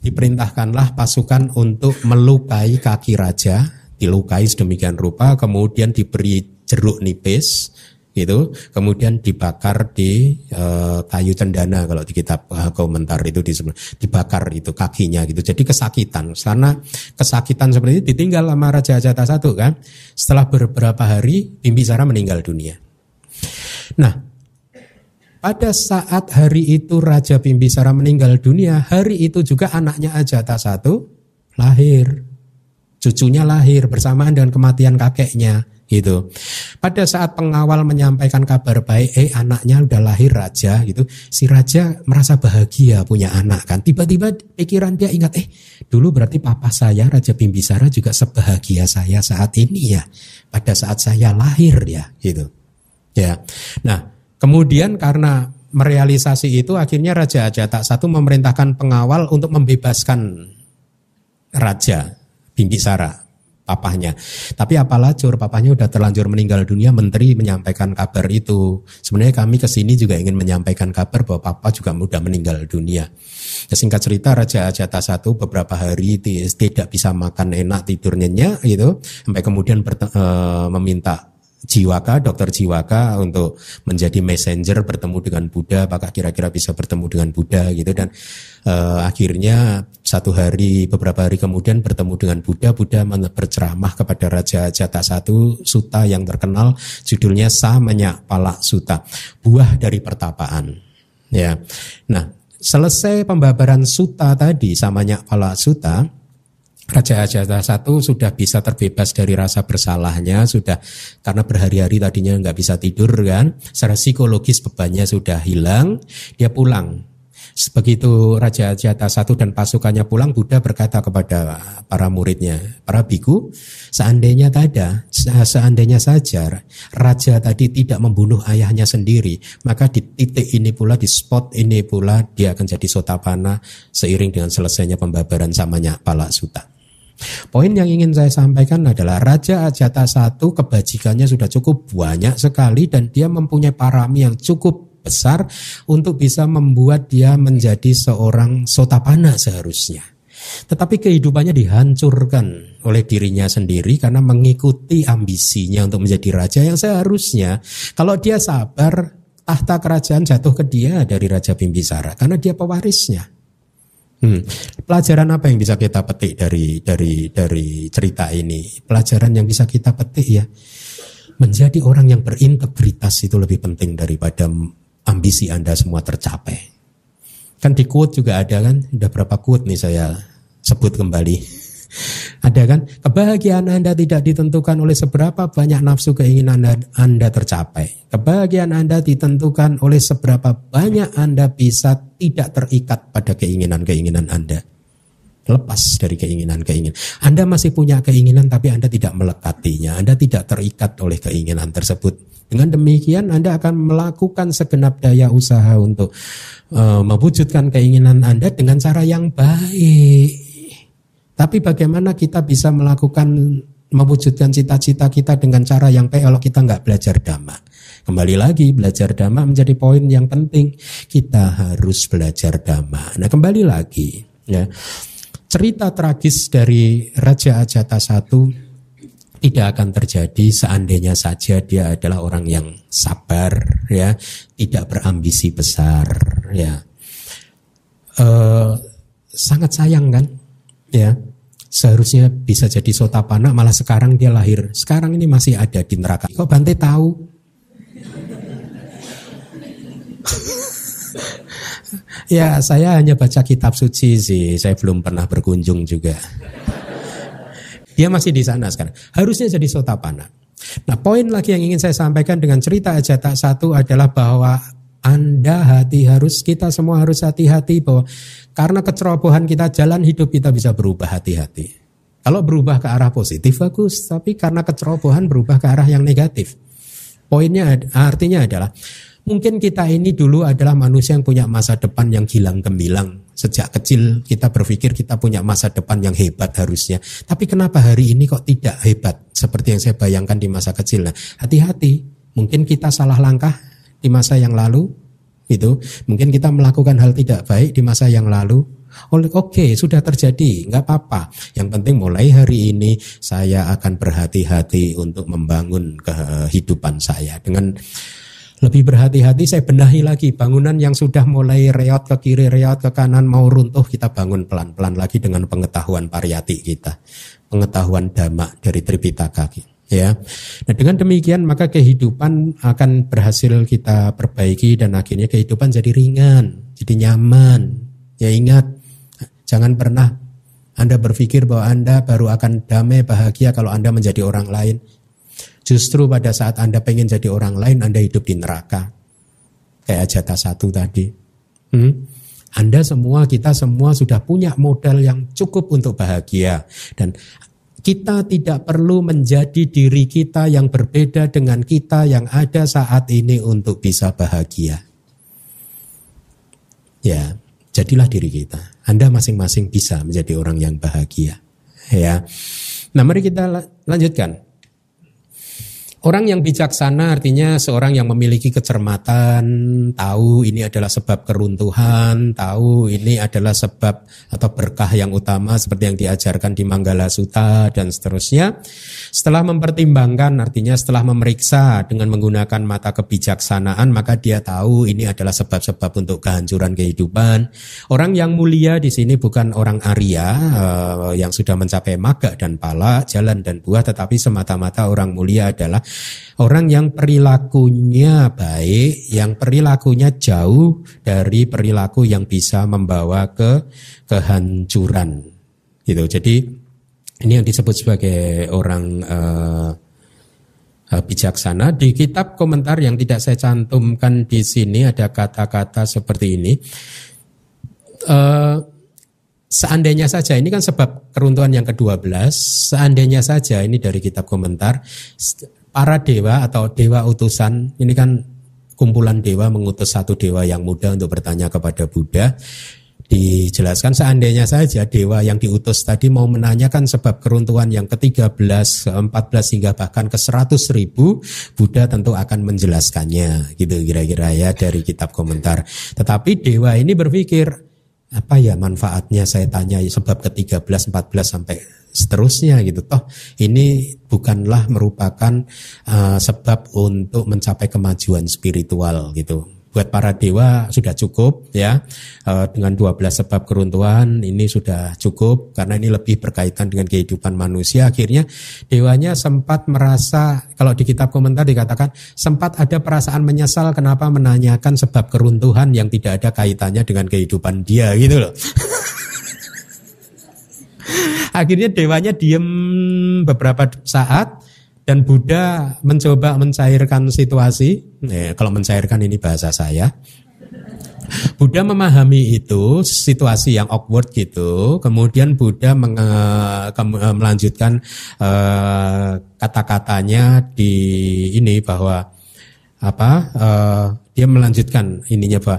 diperintahkanlah pasukan untuk melukai kaki raja, dilukai sedemikian rupa, kemudian diberi jeruk nipis, itu kemudian dibakar di e, kayu cendana kalau di kitab e, komentar itu disebut dibakar itu kakinya gitu. Jadi kesakitan. Karena kesakitan seperti itu ditinggal sama Raja Ajata satu kan? Setelah beberapa hari Bimbisara meninggal dunia. Nah pada saat hari itu Raja Bimbisara meninggal dunia hari itu juga anaknya Ajata satu lahir. Cucunya lahir bersamaan dengan kematian kakeknya gitu. Pada saat pengawal menyampaikan kabar baik, eh anaknya udah lahir raja gitu, si raja merasa bahagia punya anak kan. Tiba-tiba pikiran dia ingat, eh dulu berarti papa saya Raja Bimbisara juga sebahagia saya saat ini ya. Pada saat saya lahir ya gitu. Ya. Nah, kemudian karena merealisasi itu akhirnya Raja Ajata satu memerintahkan pengawal untuk membebaskan Raja Bimbisara papahnya. Tapi apalah cur papahnya udah terlanjur meninggal dunia, menteri menyampaikan kabar itu. Sebenarnya kami ke sini juga ingin menyampaikan kabar bahwa papa juga mudah meninggal dunia. Ya, singkat cerita Raja Ajata satu beberapa hari tidak bisa makan enak tidur nyenyak gitu, sampai kemudian e, meminta Jiwaka, dokter Jiwaka untuk menjadi messenger bertemu dengan Buddha, apakah kira-kira bisa bertemu dengan Buddha gitu dan uh, akhirnya satu hari beberapa hari kemudian bertemu dengan Buddha, Buddha berceramah kepada Raja Jata satu suta yang terkenal judulnya Samanya Palak Suta, buah dari pertapaan. Ya, nah selesai pembabaran suta tadi Samanya Palak Suta, Raja Ajata satu sudah bisa terbebas dari rasa bersalahnya, sudah karena berhari-hari tadinya nggak bisa tidur kan, secara psikologis bebannya sudah hilang, dia pulang. Begitu Raja Ajata satu dan pasukannya pulang, Buddha berkata kepada para muridnya, para biku, seandainya tada, seandainya saja Raja tadi tidak membunuh ayahnya sendiri, maka di titik ini pula, di spot ini pula, dia akan jadi sotapana seiring dengan selesainya pembabaran samanya Pala Suta. Poin yang ingin saya sampaikan adalah Raja Ajata satu kebajikannya sudah cukup banyak sekali dan dia mempunyai parami yang cukup besar untuk bisa membuat dia menjadi seorang sotapana seharusnya. Tetapi kehidupannya dihancurkan oleh dirinya sendiri karena mengikuti ambisinya untuk menjadi raja yang seharusnya kalau dia sabar tahta kerajaan jatuh ke dia dari Raja Bimbisara karena dia pewarisnya. Hmm. Pelajaran apa yang bisa kita petik dari dari dari cerita ini? Pelajaran yang bisa kita petik ya, menjadi orang yang berintegritas itu lebih penting daripada ambisi Anda semua tercapai. Kan di quote juga ada kan, udah berapa quote nih saya sebut kembali. Ada kan? Kebahagiaan Anda tidak ditentukan oleh seberapa banyak nafsu keinginan Anda, anda tercapai. Kebahagiaan Anda ditentukan oleh seberapa banyak Anda bisa tidak terikat pada keinginan-keinginan Anda. Lepas dari keinginan-keinginan. Anda masih punya keinginan tapi Anda tidak melekatinya. Anda tidak terikat oleh keinginan tersebut. Dengan demikian Anda akan melakukan segenap daya usaha untuk uh, mewujudkan keinginan Anda dengan cara yang baik tapi bagaimana kita bisa melakukan mewujudkan cita-cita kita dengan cara yang kalau kita nggak belajar dhamma. Kembali lagi belajar dhamma menjadi poin yang penting. Kita harus belajar dhamma. Nah kembali lagi ya cerita tragis dari Raja Ajata satu tidak akan terjadi seandainya saja dia adalah orang yang sabar ya tidak berambisi besar ya e, sangat sayang kan ya seharusnya bisa jadi sotapana malah sekarang dia lahir. Sekarang ini masih ada di neraka. Kok Bante tahu? Ya saya hanya baca kitab suci sih. Saya belum pernah berkunjung juga. Dia masih di sana sekarang. Harusnya jadi sotapana. Nah poin lagi yang ingin saya sampaikan dengan cerita aja tak satu adalah bahwa anda hati harus kita semua harus hati-hati bahwa karena kecerobohan kita jalan hidup kita bisa berubah hati-hati. Kalau berubah ke arah positif bagus, tapi karena kecerobohan berubah ke arah yang negatif. Poinnya artinya adalah mungkin kita ini dulu adalah manusia yang punya masa depan yang gilang gemilang. Sejak kecil kita berpikir kita punya masa depan yang hebat harusnya. Tapi kenapa hari ini kok tidak hebat seperti yang saya bayangkan di masa kecil? Nah, hati-hati. Mungkin kita salah langkah di masa yang lalu itu mungkin kita melakukan hal tidak baik di masa yang lalu. Oke, okay, sudah terjadi, nggak apa-apa. Yang penting mulai hari ini saya akan berhati-hati untuk membangun kehidupan saya. Dengan lebih berhati-hati saya benahi lagi bangunan yang sudah mulai reot ke kiri, reot ke kanan mau runtuh kita bangun pelan-pelan lagi dengan pengetahuan pariyati kita, pengetahuan dhamma dari Tripitaka ya. Nah, dengan demikian maka kehidupan akan berhasil kita perbaiki dan akhirnya kehidupan jadi ringan, jadi nyaman. Ya ingat, jangan pernah Anda berpikir bahwa Anda baru akan damai bahagia kalau Anda menjadi orang lain. Justru pada saat Anda pengen jadi orang lain, Anda hidup di neraka. Kayak jatah satu tadi. Hmm? Anda semua, kita semua sudah punya modal yang cukup untuk bahagia. Dan kita tidak perlu menjadi diri kita yang berbeda dengan kita yang ada saat ini untuk bisa bahagia. Ya, jadilah diri kita. Anda masing-masing bisa menjadi orang yang bahagia. Ya. Nah, mari kita lanjutkan. Orang yang bijaksana artinya seorang yang memiliki kecermatan, tahu ini adalah sebab keruntuhan, tahu ini adalah sebab atau berkah yang utama seperti yang diajarkan di Manggala Sutta dan seterusnya. Setelah mempertimbangkan artinya setelah memeriksa dengan menggunakan mata kebijaksanaan maka dia tahu ini adalah sebab-sebab untuk kehancuran kehidupan. Orang yang mulia di sini bukan orang Arya uh, yang sudah mencapai maga dan pala, jalan dan buah tetapi semata-mata orang mulia adalah Orang yang perilakunya baik, yang perilakunya jauh dari perilaku yang bisa membawa ke kehancuran. Gitu. Jadi ini yang disebut sebagai orang uh, bijaksana. Di kitab komentar yang tidak saya cantumkan di sini ada kata-kata seperti ini. Uh, Seandainya saja, ini kan sebab keruntuhan yang ke-12, seandainya saja ini dari kitab komentar, para dewa atau dewa utusan ini kan kumpulan dewa mengutus satu dewa yang muda untuk bertanya kepada Buddha. Dijelaskan seandainya saja dewa yang diutus tadi mau menanyakan sebab keruntuhan yang ke-13, 14 hingga bahkan ke 100 ribu Buddha tentu akan menjelaskannya. Gitu kira-kira ya dari kitab komentar. Tetapi dewa ini berpikir apa ya manfaatnya saya tanya sebab ke-13, 14 sampai seterusnya gitu. Toh ini bukanlah merupakan uh, sebab untuk mencapai kemajuan spiritual gitu. Buat para dewa sudah cukup ya. Uh, dengan 12 sebab keruntuhan ini sudah cukup karena ini lebih berkaitan dengan kehidupan manusia. Akhirnya dewanya sempat merasa kalau di kitab komentar dikatakan sempat ada perasaan menyesal kenapa menanyakan sebab keruntuhan yang tidak ada kaitannya dengan kehidupan dia gitu loh Akhirnya dewanya diem beberapa saat dan Buddha mencoba mencairkan situasi. Eh, kalau mencairkan ini bahasa saya. Buddha memahami itu situasi yang awkward gitu, kemudian Buddha menge, ke, melanjutkan uh, kata-katanya di ini bahwa apa? Uh, dia melanjutkan ininya bahwa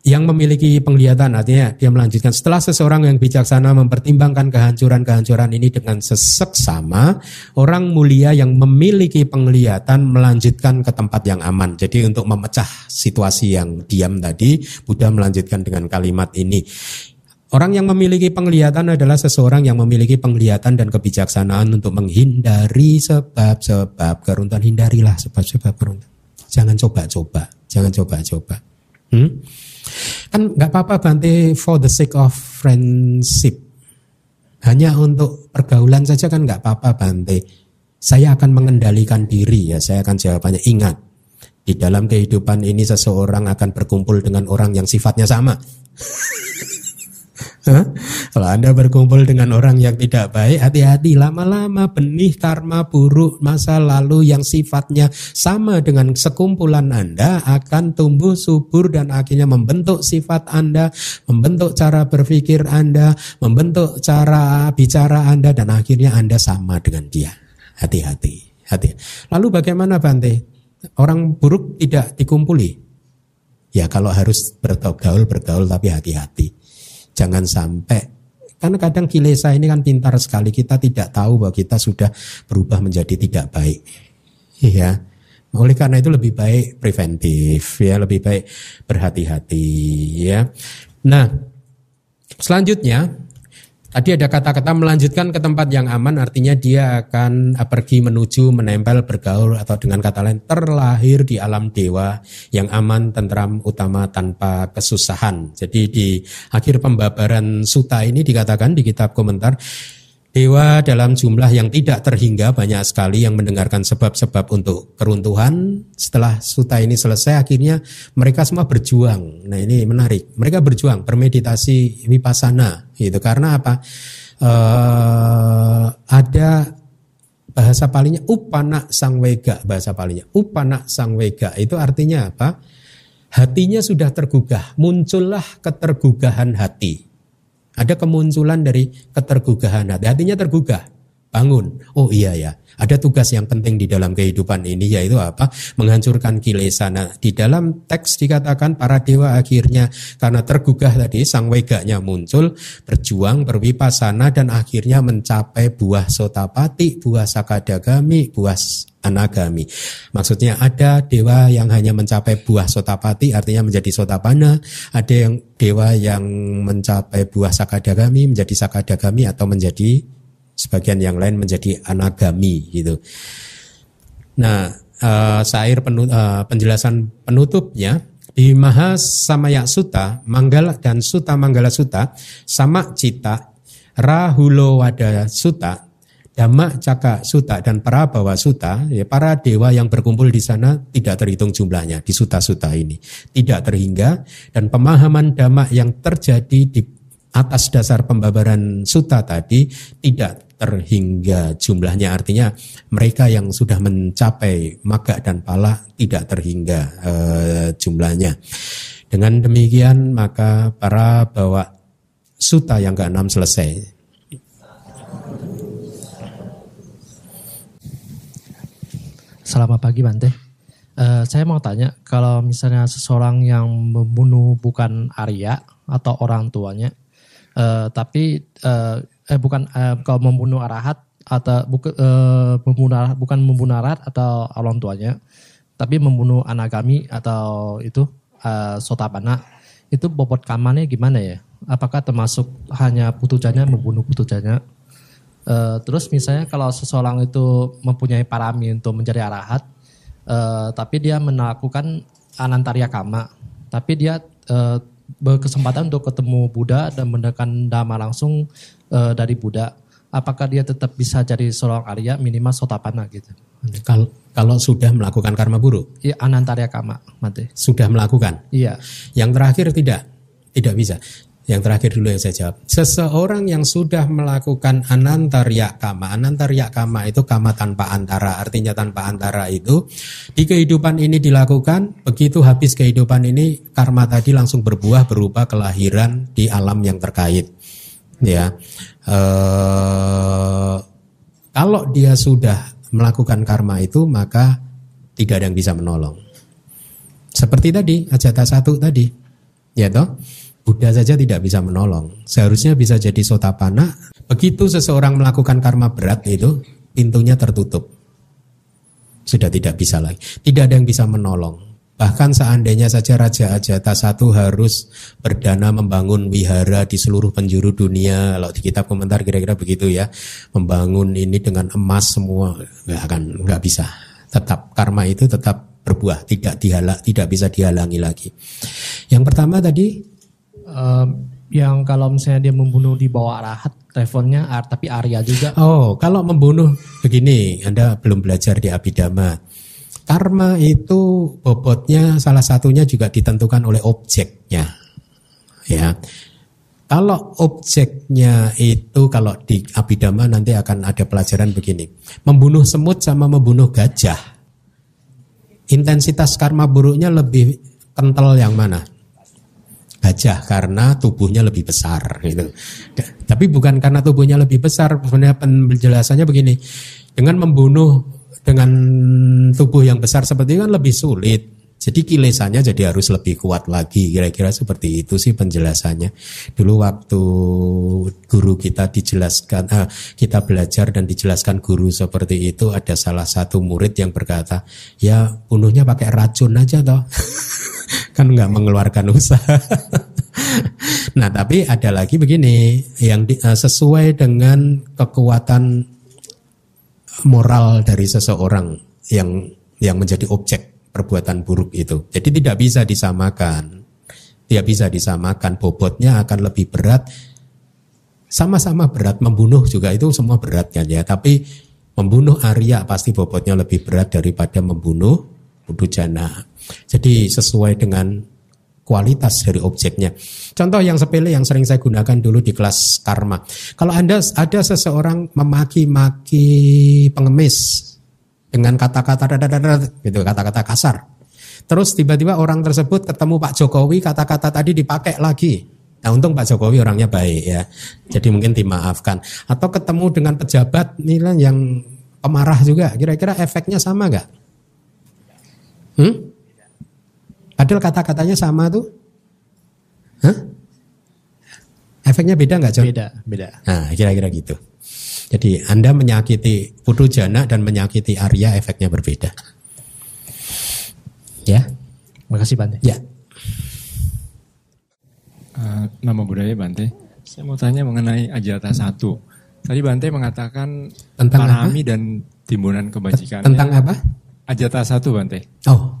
yang memiliki penglihatan artinya dia melanjutkan setelah seseorang yang bijaksana mempertimbangkan kehancuran-kehancuran ini dengan seseksama orang mulia yang memiliki penglihatan melanjutkan ke tempat yang aman jadi untuk memecah situasi yang diam tadi Buddha melanjutkan dengan kalimat ini Orang yang memiliki penglihatan adalah seseorang yang memiliki penglihatan dan kebijaksanaan untuk menghindari sebab-sebab keruntuhan. Hindarilah sebab-sebab keruntuhan. Jangan coba-coba, jangan coba-coba. Hmm? Kan nggak apa-apa Bante for the sake of friendship. Hanya untuk pergaulan saja kan nggak apa-apa Bante. Saya akan mengendalikan diri ya, saya akan jawabannya ingat. Di dalam kehidupan ini seseorang akan berkumpul dengan orang yang sifatnya sama. Kalau Anda berkumpul dengan orang yang tidak baik, hati-hati lama-lama benih karma buruk masa lalu yang sifatnya sama dengan sekumpulan Anda akan tumbuh subur dan akhirnya membentuk sifat Anda, membentuk cara berpikir Anda, membentuk cara bicara Anda dan akhirnya Anda sama dengan dia. Hati-hati. Hati. Lalu bagaimana Bante? Orang buruk tidak dikumpuli. Ya kalau harus bergaul bergaul tapi hati-hati. Jangan sampai karena kadang kilesa ini kan pintar sekali kita tidak tahu bahwa kita sudah berubah menjadi tidak baik. Iya. Oleh karena itu lebih baik preventif ya, lebih baik berhati-hati ya. Nah, Selanjutnya, tadi ada kata-kata melanjutkan ke tempat yang aman artinya dia akan eh, pergi menuju menempel bergaul atau dengan kata lain terlahir di alam dewa yang aman, tentram, utama tanpa kesusahan. Jadi di akhir pembabaran suta ini dikatakan di kitab komentar Dewa dalam jumlah yang tidak terhingga banyak sekali yang mendengarkan sebab-sebab untuk keruntuhan. Setelah suta ini selesai akhirnya mereka semua berjuang. Nah ini menarik. Mereka berjuang bermeditasi vipassana itu karena apa? Uh, ada bahasa palingnya upana sangwega bahasa palingnya. Upana sangwega itu artinya apa? Hatinya sudah tergugah, muncullah ketergugahan hati. Ada kemunculan dari ketergugahan hati. Hatinya tergugah, bangun. Oh iya ya, ada tugas yang penting di dalam kehidupan ini yaitu apa? Menghancurkan kilesa. Nah, di dalam teks dikatakan para dewa akhirnya karena tergugah tadi sang weganya muncul, berjuang, berwipasana dan akhirnya mencapai buah sotapati, buah sakadagami, buah anagami. Maksudnya ada dewa yang hanya mencapai buah sotapati artinya menjadi sotapana, ada yang dewa yang mencapai buah sakadagami menjadi sakadagami atau menjadi sebagian yang lain menjadi anagami gitu. Nah, uh, sair penu, uh, penjelasan penutupnya di Mahasamaya Sutta, Manggala dan Sutta Manggala Sutta, sama cita Rahulo Wada Sutta Dhamma Caka Suta dan para bawa Suta, ya, para dewa yang berkumpul di sana tidak terhitung jumlahnya di Suta-Suta ini. Tidak terhingga dan pemahaman Dhamma yang terjadi di atas dasar pembabaran Suta tadi tidak terhingga jumlahnya artinya mereka yang sudah mencapai maga dan pala tidak terhingga eh, jumlahnya. Dengan demikian maka para bawa Suta yang keenam selesai Selamat pagi Bante. Uh, saya mau tanya, kalau misalnya seseorang yang membunuh bukan Arya atau orang tuanya, uh, tapi uh, eh bukan uh, kalau membunuh arahat atau buka, uh, membunuh bukan membunuh arahat atau orang tuanya, tapi membunuh anagami atau itu uh, sotapana, itu bobot kamannya gimana ya? Apakah termasuk hanya putujannya membunuh putujannya Uh, terus misalnya kalau seseorang itu mempunyai parami untuk menjadi arahat, uh, tapi dia melakukan anantarya kama, tapi dia uh, berkesempatan untuk ketemu Buddha dan mendengarkan dhamma langsung uh, dari Buddha, apakah dia tetap bisa jadi seorang Arya minimal sotapana gitu? Kalau kalau sudah melakukan karma buruk? Iya, anantarya kama, mati. Sudah melakukan? Iya. Yang terakhir tidak, tidak bisa. Yang terakhir dulu yang saya jawab. Seseorang yang sudah melakukan anantarya kama. Anantarya kama itu kama tanpa antara. Artinya tanpa antara itu di kehidupan ini dilakukan. Begitu habis kehidupan ini karma tadi langsung berbuah berupa kelahiran di alam yang terkait. Ya, eh, kalau dia sudah melakukan karma itu maka tidak ada yang bisa menolong. Seperti tadi ajata satu tadi, ya toh. Buddha saja tidak bisa menolong. Seharusnya bisa jadi sotapana. Begitu seseorang melakukan karma berat itu, pintunya tertutup. Sudah tidak bisa lagi. Tidak ada yang bisa menolong. Bahkan seandainya saja Raja Ajata satu harus berdana membangun wihara di seluruh penjuru dunia. Kalau di kitab komentar kira-kira begitu ya. Membangun ini dengan emas semua. Nggak akan, nggak bisa. Tetap karma itu tetap berbuah. Tidak dihalang, tidak bisa dihalangi lagi. Yang pertama tadi um, yang kalau misalnya dia membunuh di bawah arahat teleponnya ar, tapi Arya juga. Oh, kalau membunuh begini, Anda belum belajar di Abhidhamma. Karma itu bobotnya salah satunya juga ditentukan oleh objeknya. Ya. Kalau objeknya itu kalau di Abhidhamma nanti akan ada pelajaran begini. Membunuh semut sama membunuh gajah. Intensitas karma buruknya lebih kental yang mana? Gajah karena tubuhnya lebih besar gitu. Tapi bukan karena tubuhnya lebih besar, sebenarnya penjelasannya begini. Dengan membunuh dengan tubuh yang besar seperti itu kan lebih sulit. Jadi kilesannya jadi harus lebih kuat lagi. Kira-kira seperti itu sih penjelasannya. Dulu waktu guru kita dijelaskan, eh, kita belajar dan dijelaskan guru seperti itu, ada salah satu murid yang berkata, ya bunuhnya pakai racun aja toh. kan nggak mengeluarkan usaha. nah, tapi ada lagi begini yang di, uh, sesuai dengan kekuatan moral dari seseorang yang yang menjadi objek perbuatan buruk itu. Jadi tidak bisa disamakan. Tidak bisa disamakan. Bobotnya akan lebih berat. Sama-sama berat. Membunuh juga itu semua berat kan ya. Tapi membunuh Arya pasti bobotnya lebih berat daripada membunuh Udujana. Jadi sesuai dengan kualitas dari objeknya. Contoh yang sepele yang sering saya gunakan dulu di kelas karma. Kalau Anda ada seseorang memaki-maki pengemis dengan kata-kata gitu, kata-kata kasar. Terus tiba-tiba orang tersebut ketemu Pak Jokowi, kata-kata tadi dipakai lagi. Nah untung Pak Jokowi orangnya baik ya, jadi mungkin dimaafkan. Atau ketemu dengan pejabat nilai yang pemarah juga, kira-kira efeknya sama nggak? Hmm? Padahal kata-katanya sama tuh. Hah? Efeknya beda nggak John? Beda, beda. Nah, kira-kira gitu. Jadi Anda menyakiti Putu Jana dan menyakiti Arya efeknya berbeda. Ya. Makasih Bante. Ya. Uh, nama budaya Bante. Saya mau tanya mengenai Ajata satu. Tadi Bante mengatakan Tentang parami apa? dan timbunan kebajikan. Tentang apa? Ajata satu Bante. Oh,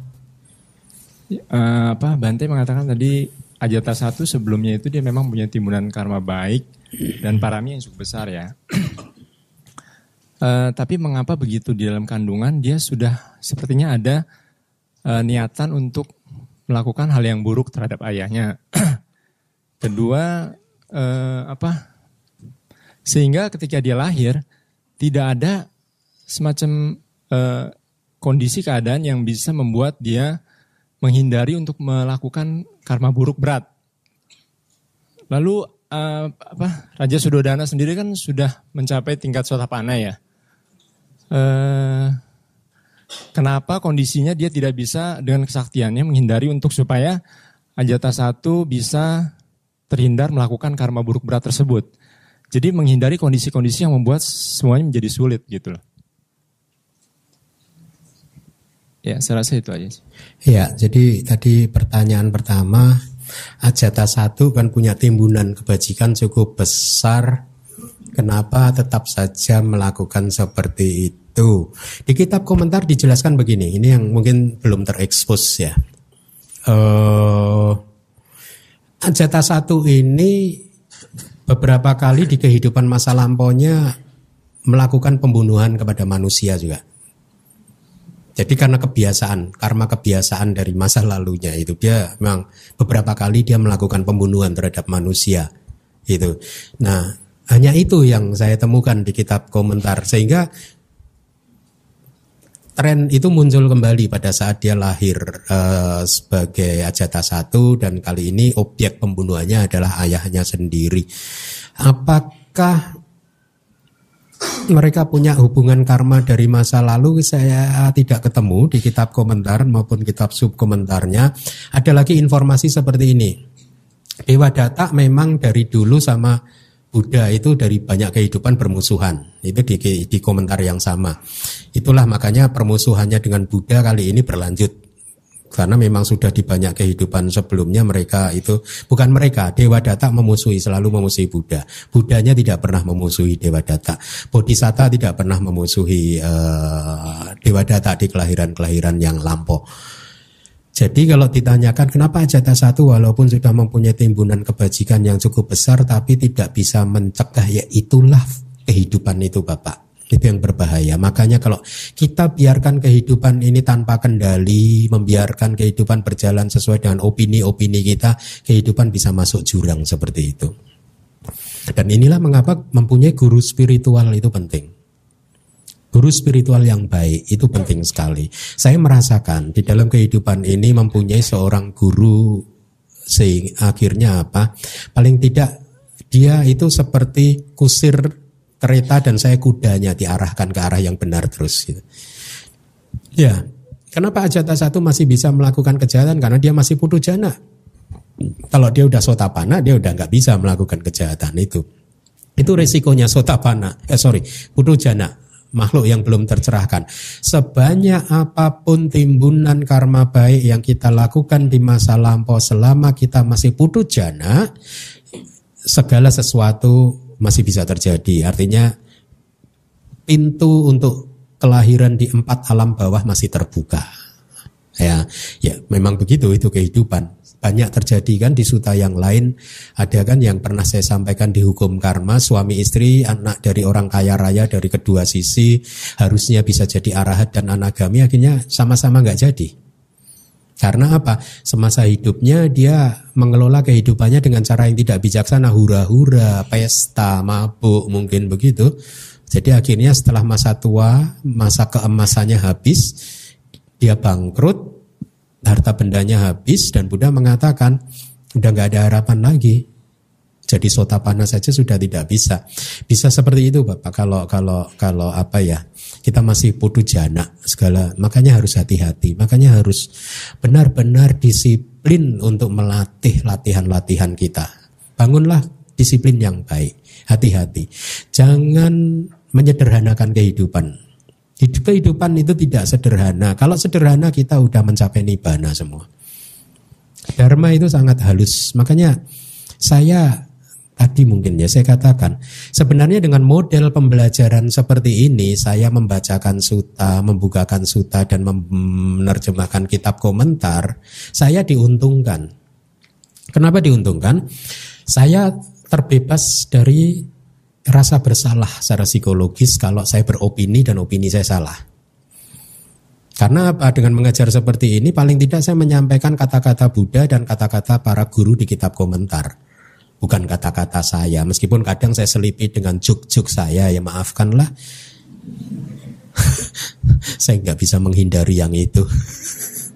Uh, apa Bante mengatakan tadi Ajata satu sebelumnya itu dia memang punya timbunan karma baik dan parami yang cukup besar ya. Uh, tapi mengapa begitu di dalam kandungan dia sudah sepertinya ada uh, niatan untuk melakukan hal yang buruk terhadap ayahnya. Kedua uh, apa? Sehingga ketika dia lahir tidak ada semacam uh, kondisi keadaan yang bisa membuat dia menghindari untuk melakukan karma buruk berat. Lalu uh, apa Raja Sudodana sendiri kan sudah mencapai tingkat sotapana ya. Uh, kenapa kondisinya dia tidak bisa dengan kesaktiannya menghindari untuk supaya Ajata satu bisa terhindar melakukan karma buruk berat tersebut. Jadi menghindari kondisi-kondisi yang membuat semuanya menjadi sulit gitu loh. Ya, saya rasa itu aja ya. Jadi tadi pertanyaan pertama, Ajata satu kan punya timbunan kebajikan cukup besar. Kenapa tetap saja melakukan seperti itu? Di kitab komentar dijelaskan begini. Ini yang mungkin belum terekspos ya. Uh, satu ini beberapa kali di kehidupan masa lampaunya melakukan pembunuhan kepada manusia juga. Jadi karena kebiasaan, karma kebiasaan dari masa lalunya itu dia memang beberapa kali dia melakukan pembunuhan terhadap manusia itu. Nah, hanya itu yang saya temukan di kitab komentar sehingga tren itu muncul kembali pada saat dia lahir uh, sebagai ajata satu dan kali ini objek pembunuhannya adalah ayahnya sendiri. Apakah mereka punya hubungan karma dari masa lalu saya tidak ketemu di kitab komentar maupun kitab sub komentarnya. Ada lagi informasi seperti ini. Dewa Data memang dari dulu sama Buddha itu dari banyak kehidupan bermusuhan. Itu di, di komentar yang sama. Itulah makanya permusuhannya dengan Buddha kali ini berlanjut karena memang sudah di banyak kehidupan sebelumnya mereka itu bukan mereka Dewa Data memusuhi selalu memusuhi Buddha Buddhanya tidak pernah memusuhi Dewa Data Bodhisatta tidak pernah memusuhi uh, Dewa Data di kelahiran-kelahiran yang lampau jadi kalau ditanyakan kenapa Ajata satu walaupun sudah mempunyai timbunan kebajikan yang cukup besar tapi tidak bisa mencegah ya itulah kehidupan itu Bapak itu yang berbahaya. Makanya kalau kita biarkan kehidupan ini tanpa kendali, membiarkan kehidupan berjalan sesuai dengan opini-opini kita, kehidupan bisa masuk jurang seperti itu. Dan inilah mengapa mempunyai guru spiritual itu penting. Guru spiritual yang baik itu penting sekali. Saya merasakan di dalam kehidupan ini mempunyai seorang guru sehingga akhirnya apa? Paling tidak dia itu seperti kusir kereta dan saya kudanya diarahkan ke arah yang benar terus. Gitu. Ya, kenapa Ajata satu masih bisa melakukan kejahatan? Karena dia masih putu jana. Kalau dia udah sotapana, dia udah nggak bisa melakukan kejahatan itu. Itu resikonya sotapana. Eh sorry, putu jana. Makhluk yang belum tercerahkan. Sebanyak apa pun timbunan karma baik yang kita lakukan di masa lampau selama kita masih putu jana, segala sesuatu masih bisa terjadi. Artinya pintu untuk kelahiran di empat alam bawah masih terbuka. Ya, ya memang begitu itu kehidupan. Banyak terjadi kan di suta yang lain. Ada kan yang pernah saya sampaikan di hukum karma suami istri anak dari orang kaya raya dari kedua sisi harusnya bisa jadi arahat dan anagami akhirnya sama-sama nggak jadi. Karena apa? Semasa hidupnya dia mengelola kehidupannya dengan cara yang tidak bijaksana hura-hura pesta mabuk mungkin begitu. Jadi akhirnya setelah masa tua masa keemasannya habis dia bangkrut harta bendanya habis dan Buddha mengatakan udah nggak ada harapan lagi. Jadi sota panas saja sudah tidak bisa. Bisa seperti itu Bapak. Kalau kalau kalau apa ya kita masih putu jana segala makanya harus hati-hati. Makanya harus benar-benar disiplin untuk melatih latihan-latihan kita. Bangunlah disiplin yang baik. Hati-hati. Jangan menyederhanakan kehidupan Kehidupan itu tidak sederhana. Kalau sederhana kita udah mencapai nibana semua. Dharma itu sangat halus. Makanya saya tadi mungkin ya saya katakan sebenarnya dengan model pembelajaran seperti ini saya membacakan suta, membukakan suta dan menerjemahkan kitab komentar, saya diuntungkan. Kenapa diuntungkan? Saya terbebas dari rasa bersalah secara psikologis kalau saya beropini dan opini saya salah. Karena apa? Dengan mengajar seperti ini paling tidak saya menyampaikan kata-kata Buddha dan kata-kata para guru di kitab komentar. Bukan kata-kata saya, meskipun kadang saya selipi dengan juk-juk saya, ya maafkanlah. saya nggak bisa menghindari yang itu.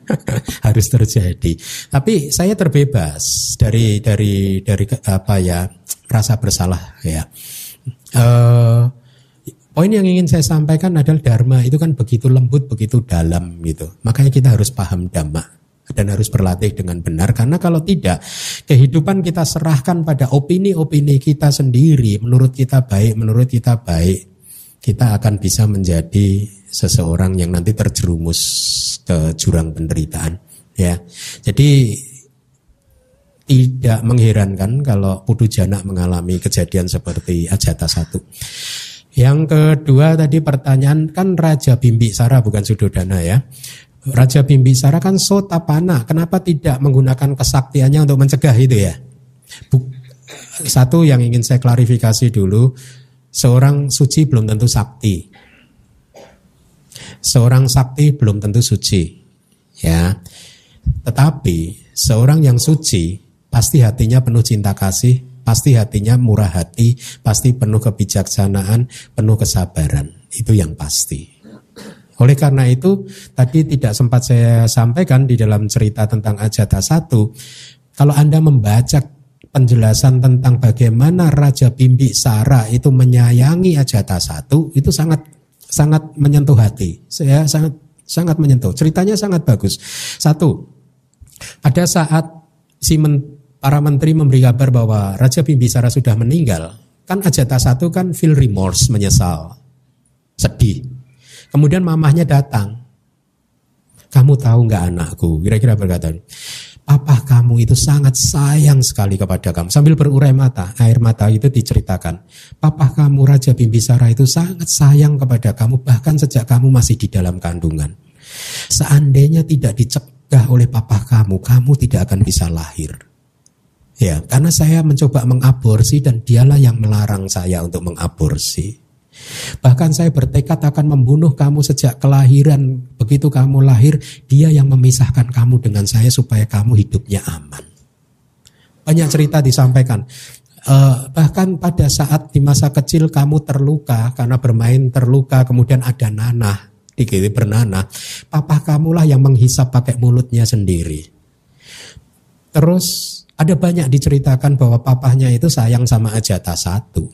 harus terjadi. Tapi saya terbebas dari dari dari apa ya rasa bersalah ya. Uh, poin yang ingin saya sampaikan adalah dharma. Itu kan begitu lembut, begitu dalam gitu. Makanya kita harus paham dhamma dan harus berlatih dengan benar. Karena kalau tidak kehidupan kita serahkan pada opini-opini kita sendiri. Menurut kita baik menurut kita baik kita akan bisa menjadi seseorang yang nanti terjerumus ke jurang penderitaan ya. Jadi tidak mengherankan kalau Putu Jana mengalami kejadian seperti Ajata satu. Yang kedua tadi pertanyaan kan Raja Bimbisara bukan Sudodana ya. Raja Bimbisara kan sotapana, kenapa tidak menggunakan kesaktiannya untuk mencegah itu ya? Satu yang ingin saya klarifikasi dulu, seorang suci belum tentu sakti. Seorang sakti belum tentu suci. Ya. Tetapi seorang yang suci pasti hatinya penuh cinta kasih, pasti hatinya murah hati, pasti penuh kebijaksanaan, penuh kesabaran. Itu yang pasti. Oleh karena itu, tadi tidak sempat saya sampaikan di dalam cerita tentang Ajata satu, kalau Anda membaca penjelasan tentang bagaimana Raja Bimbi Sara itu menyayangi Ajata satu, itu sangat sangat menyentuh hati. Saya sangat sangat menyentuh. Ceritanya sangat bagus. Satu, pada saat si para menteri memberi kabar bahwa Raja Bimbisara sudah meninggal, kan Ajata satu kan feel remorse, menyesal, sedih. Kemudian mamahnya datang. Kamu tahu nggak anakku? Kira-kira berkata, Papa kamu itu sangat sayang sekali kepada kamu. Sambil berurai mata, air mata itu diceritakan. Papa kamu Raja Bimbisara itu sangat sayang kepada kamu bahkan sejak kamu masih di dalam kandungan. Seandainya tidak dicegah oleh papa kamu, kamu tidak akan bisa lahir. Ya, karena saya mencoba mengaborsi dan dialah yang melarang saya untuk mengaborsi. Bahkan saya bertekad akan membunuh kamu sejak kelahiran. Begitu kamu lahir, dia yang memisahkan kamu dengan saya supaya kamu hidupnya aman. Banyak cerita disampaikan. Uh, bahkan pada saat di masa kecil kamu terluka karena bermain terluka, kemudian ada nanah, dikiri bernanah, papa kamulah yang menghisap pakai mulutnya sendiri. Terus ada banyak diceritakan bahwa papahnya itu sayang sama Ajata satu.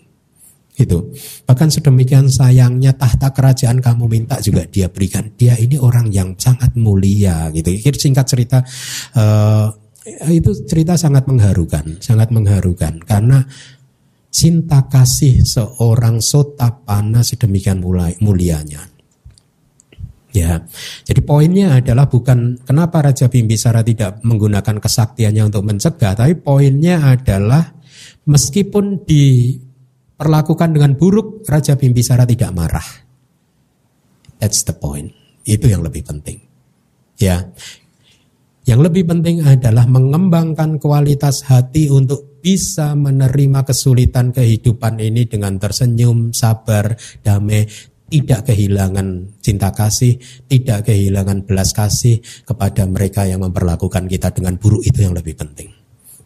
Gitu. Bahkan sedemikian sayangnya tahta kerajaan kamu minta juga dia berikan. Dia ini orang yang sangat mulia gitu. Singkat cerita uh, itu cerita sangat mengharukan, sangat mengharukan karena cinta kasih seorang sotapana sedemikian mulai mulianya. Ya, jadi poinnya adalah bukan kenapa Raja Bimbisara tidak menggunakan kesaktiannya untuk mencegah, tapi poinnya adalah meskipun diperlakukan dengan buruk, Raja Bimbisara tidak marah. That's the point. Itu yang lebih penting. Ya, yang lebih penting adalah mengembangkan kualitas hati untuk bisa menerima kesulitan kehidupan ini dengan tersenyum, sabar, damai, tidak kehilangan cinta kasih, tidak kehilangan belas kasih kepada mereka yang memperlakukan kita dengan buruk itu yang lebih penting.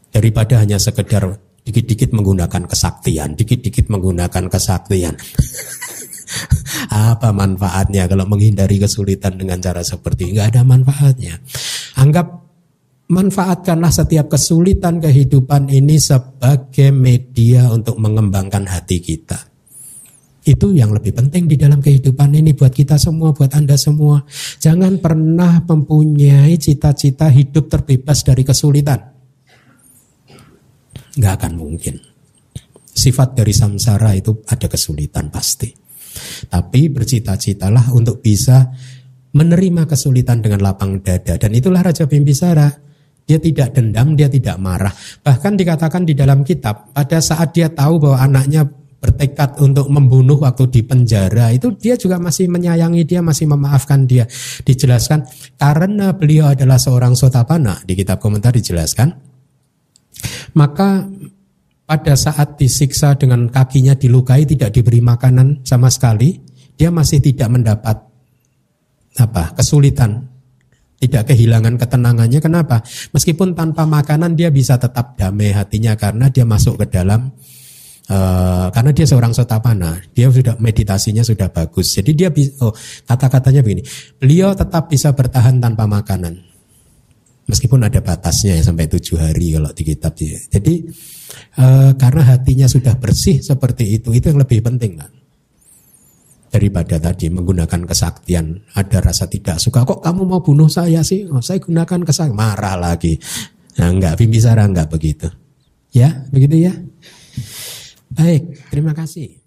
Daripada hanya sekedar dikit-dikit menggunakan kesaktian, dikit-dikit menggunakan kesaktian. Apa manfaatnya kalau menghindari kesulitan dengan cara seperti ini? Gak ada manfaatnya. Anggap manfaatkanlah setiap kesulitan kehidupan ini sebagai media untuk mengembangkan hati kita itu yang lebih penting di dalam kehidupan ini buat kita semua, buat Anda semua. Jangan pernah mempunyai cita-cita hidup terbebas dari kesulitan. Nggak akan mungkin. Sifat dari samsara itu ada kesulitan pasti. Tapi bercita-citalah untuk bisa menerima kesulitan dengan lapang dada. Dan itulah Raja Bimbisara. Dia tidak dendam, dia tidak marah. Bahkan dikatakan di dalam kitab, pada saat dia tahu bahwa anaknya bertekad untuk membunuh waktu di penjara itu dia juga masih menyayangi dia masih memaafkan dia. Dijelaskan karena beliau adalah seorang sotapana di kitab komentar dijelaskan. Maka pada saat disiksa dengan kakinya dilukai tidak diberi makanan sama sekali dia masih tidak mendapat apa kesulitan tidak kehilangan ketenangannya. Kenapa? Meskipun tanpa makanan dia bisa tetap damai hatinya karena dia masuk ke dalam Uh, karena dia seorang sotapana, dia sudah meditasinya sudah bagus. Jadi dia oh, kata-katanya begini, beliau tetap bisa bertahan tanpa makanan, meskipun ada batasnya ya sampai tujuh hari kalau di kitab dia. Jadi uh, karena hatinya sudah bersih seperti itu, itu yang lebih penting kan daripada tadi menggunakan kesaktian. Ada rasa tidak suka, kok kamu mau bunuh saya sih? Oh, saya gunakan kesaktian, marah lagi. Nah, enggak, Bimbisara enggak begitu. Ya, begitu ya. Baik, terima kasih.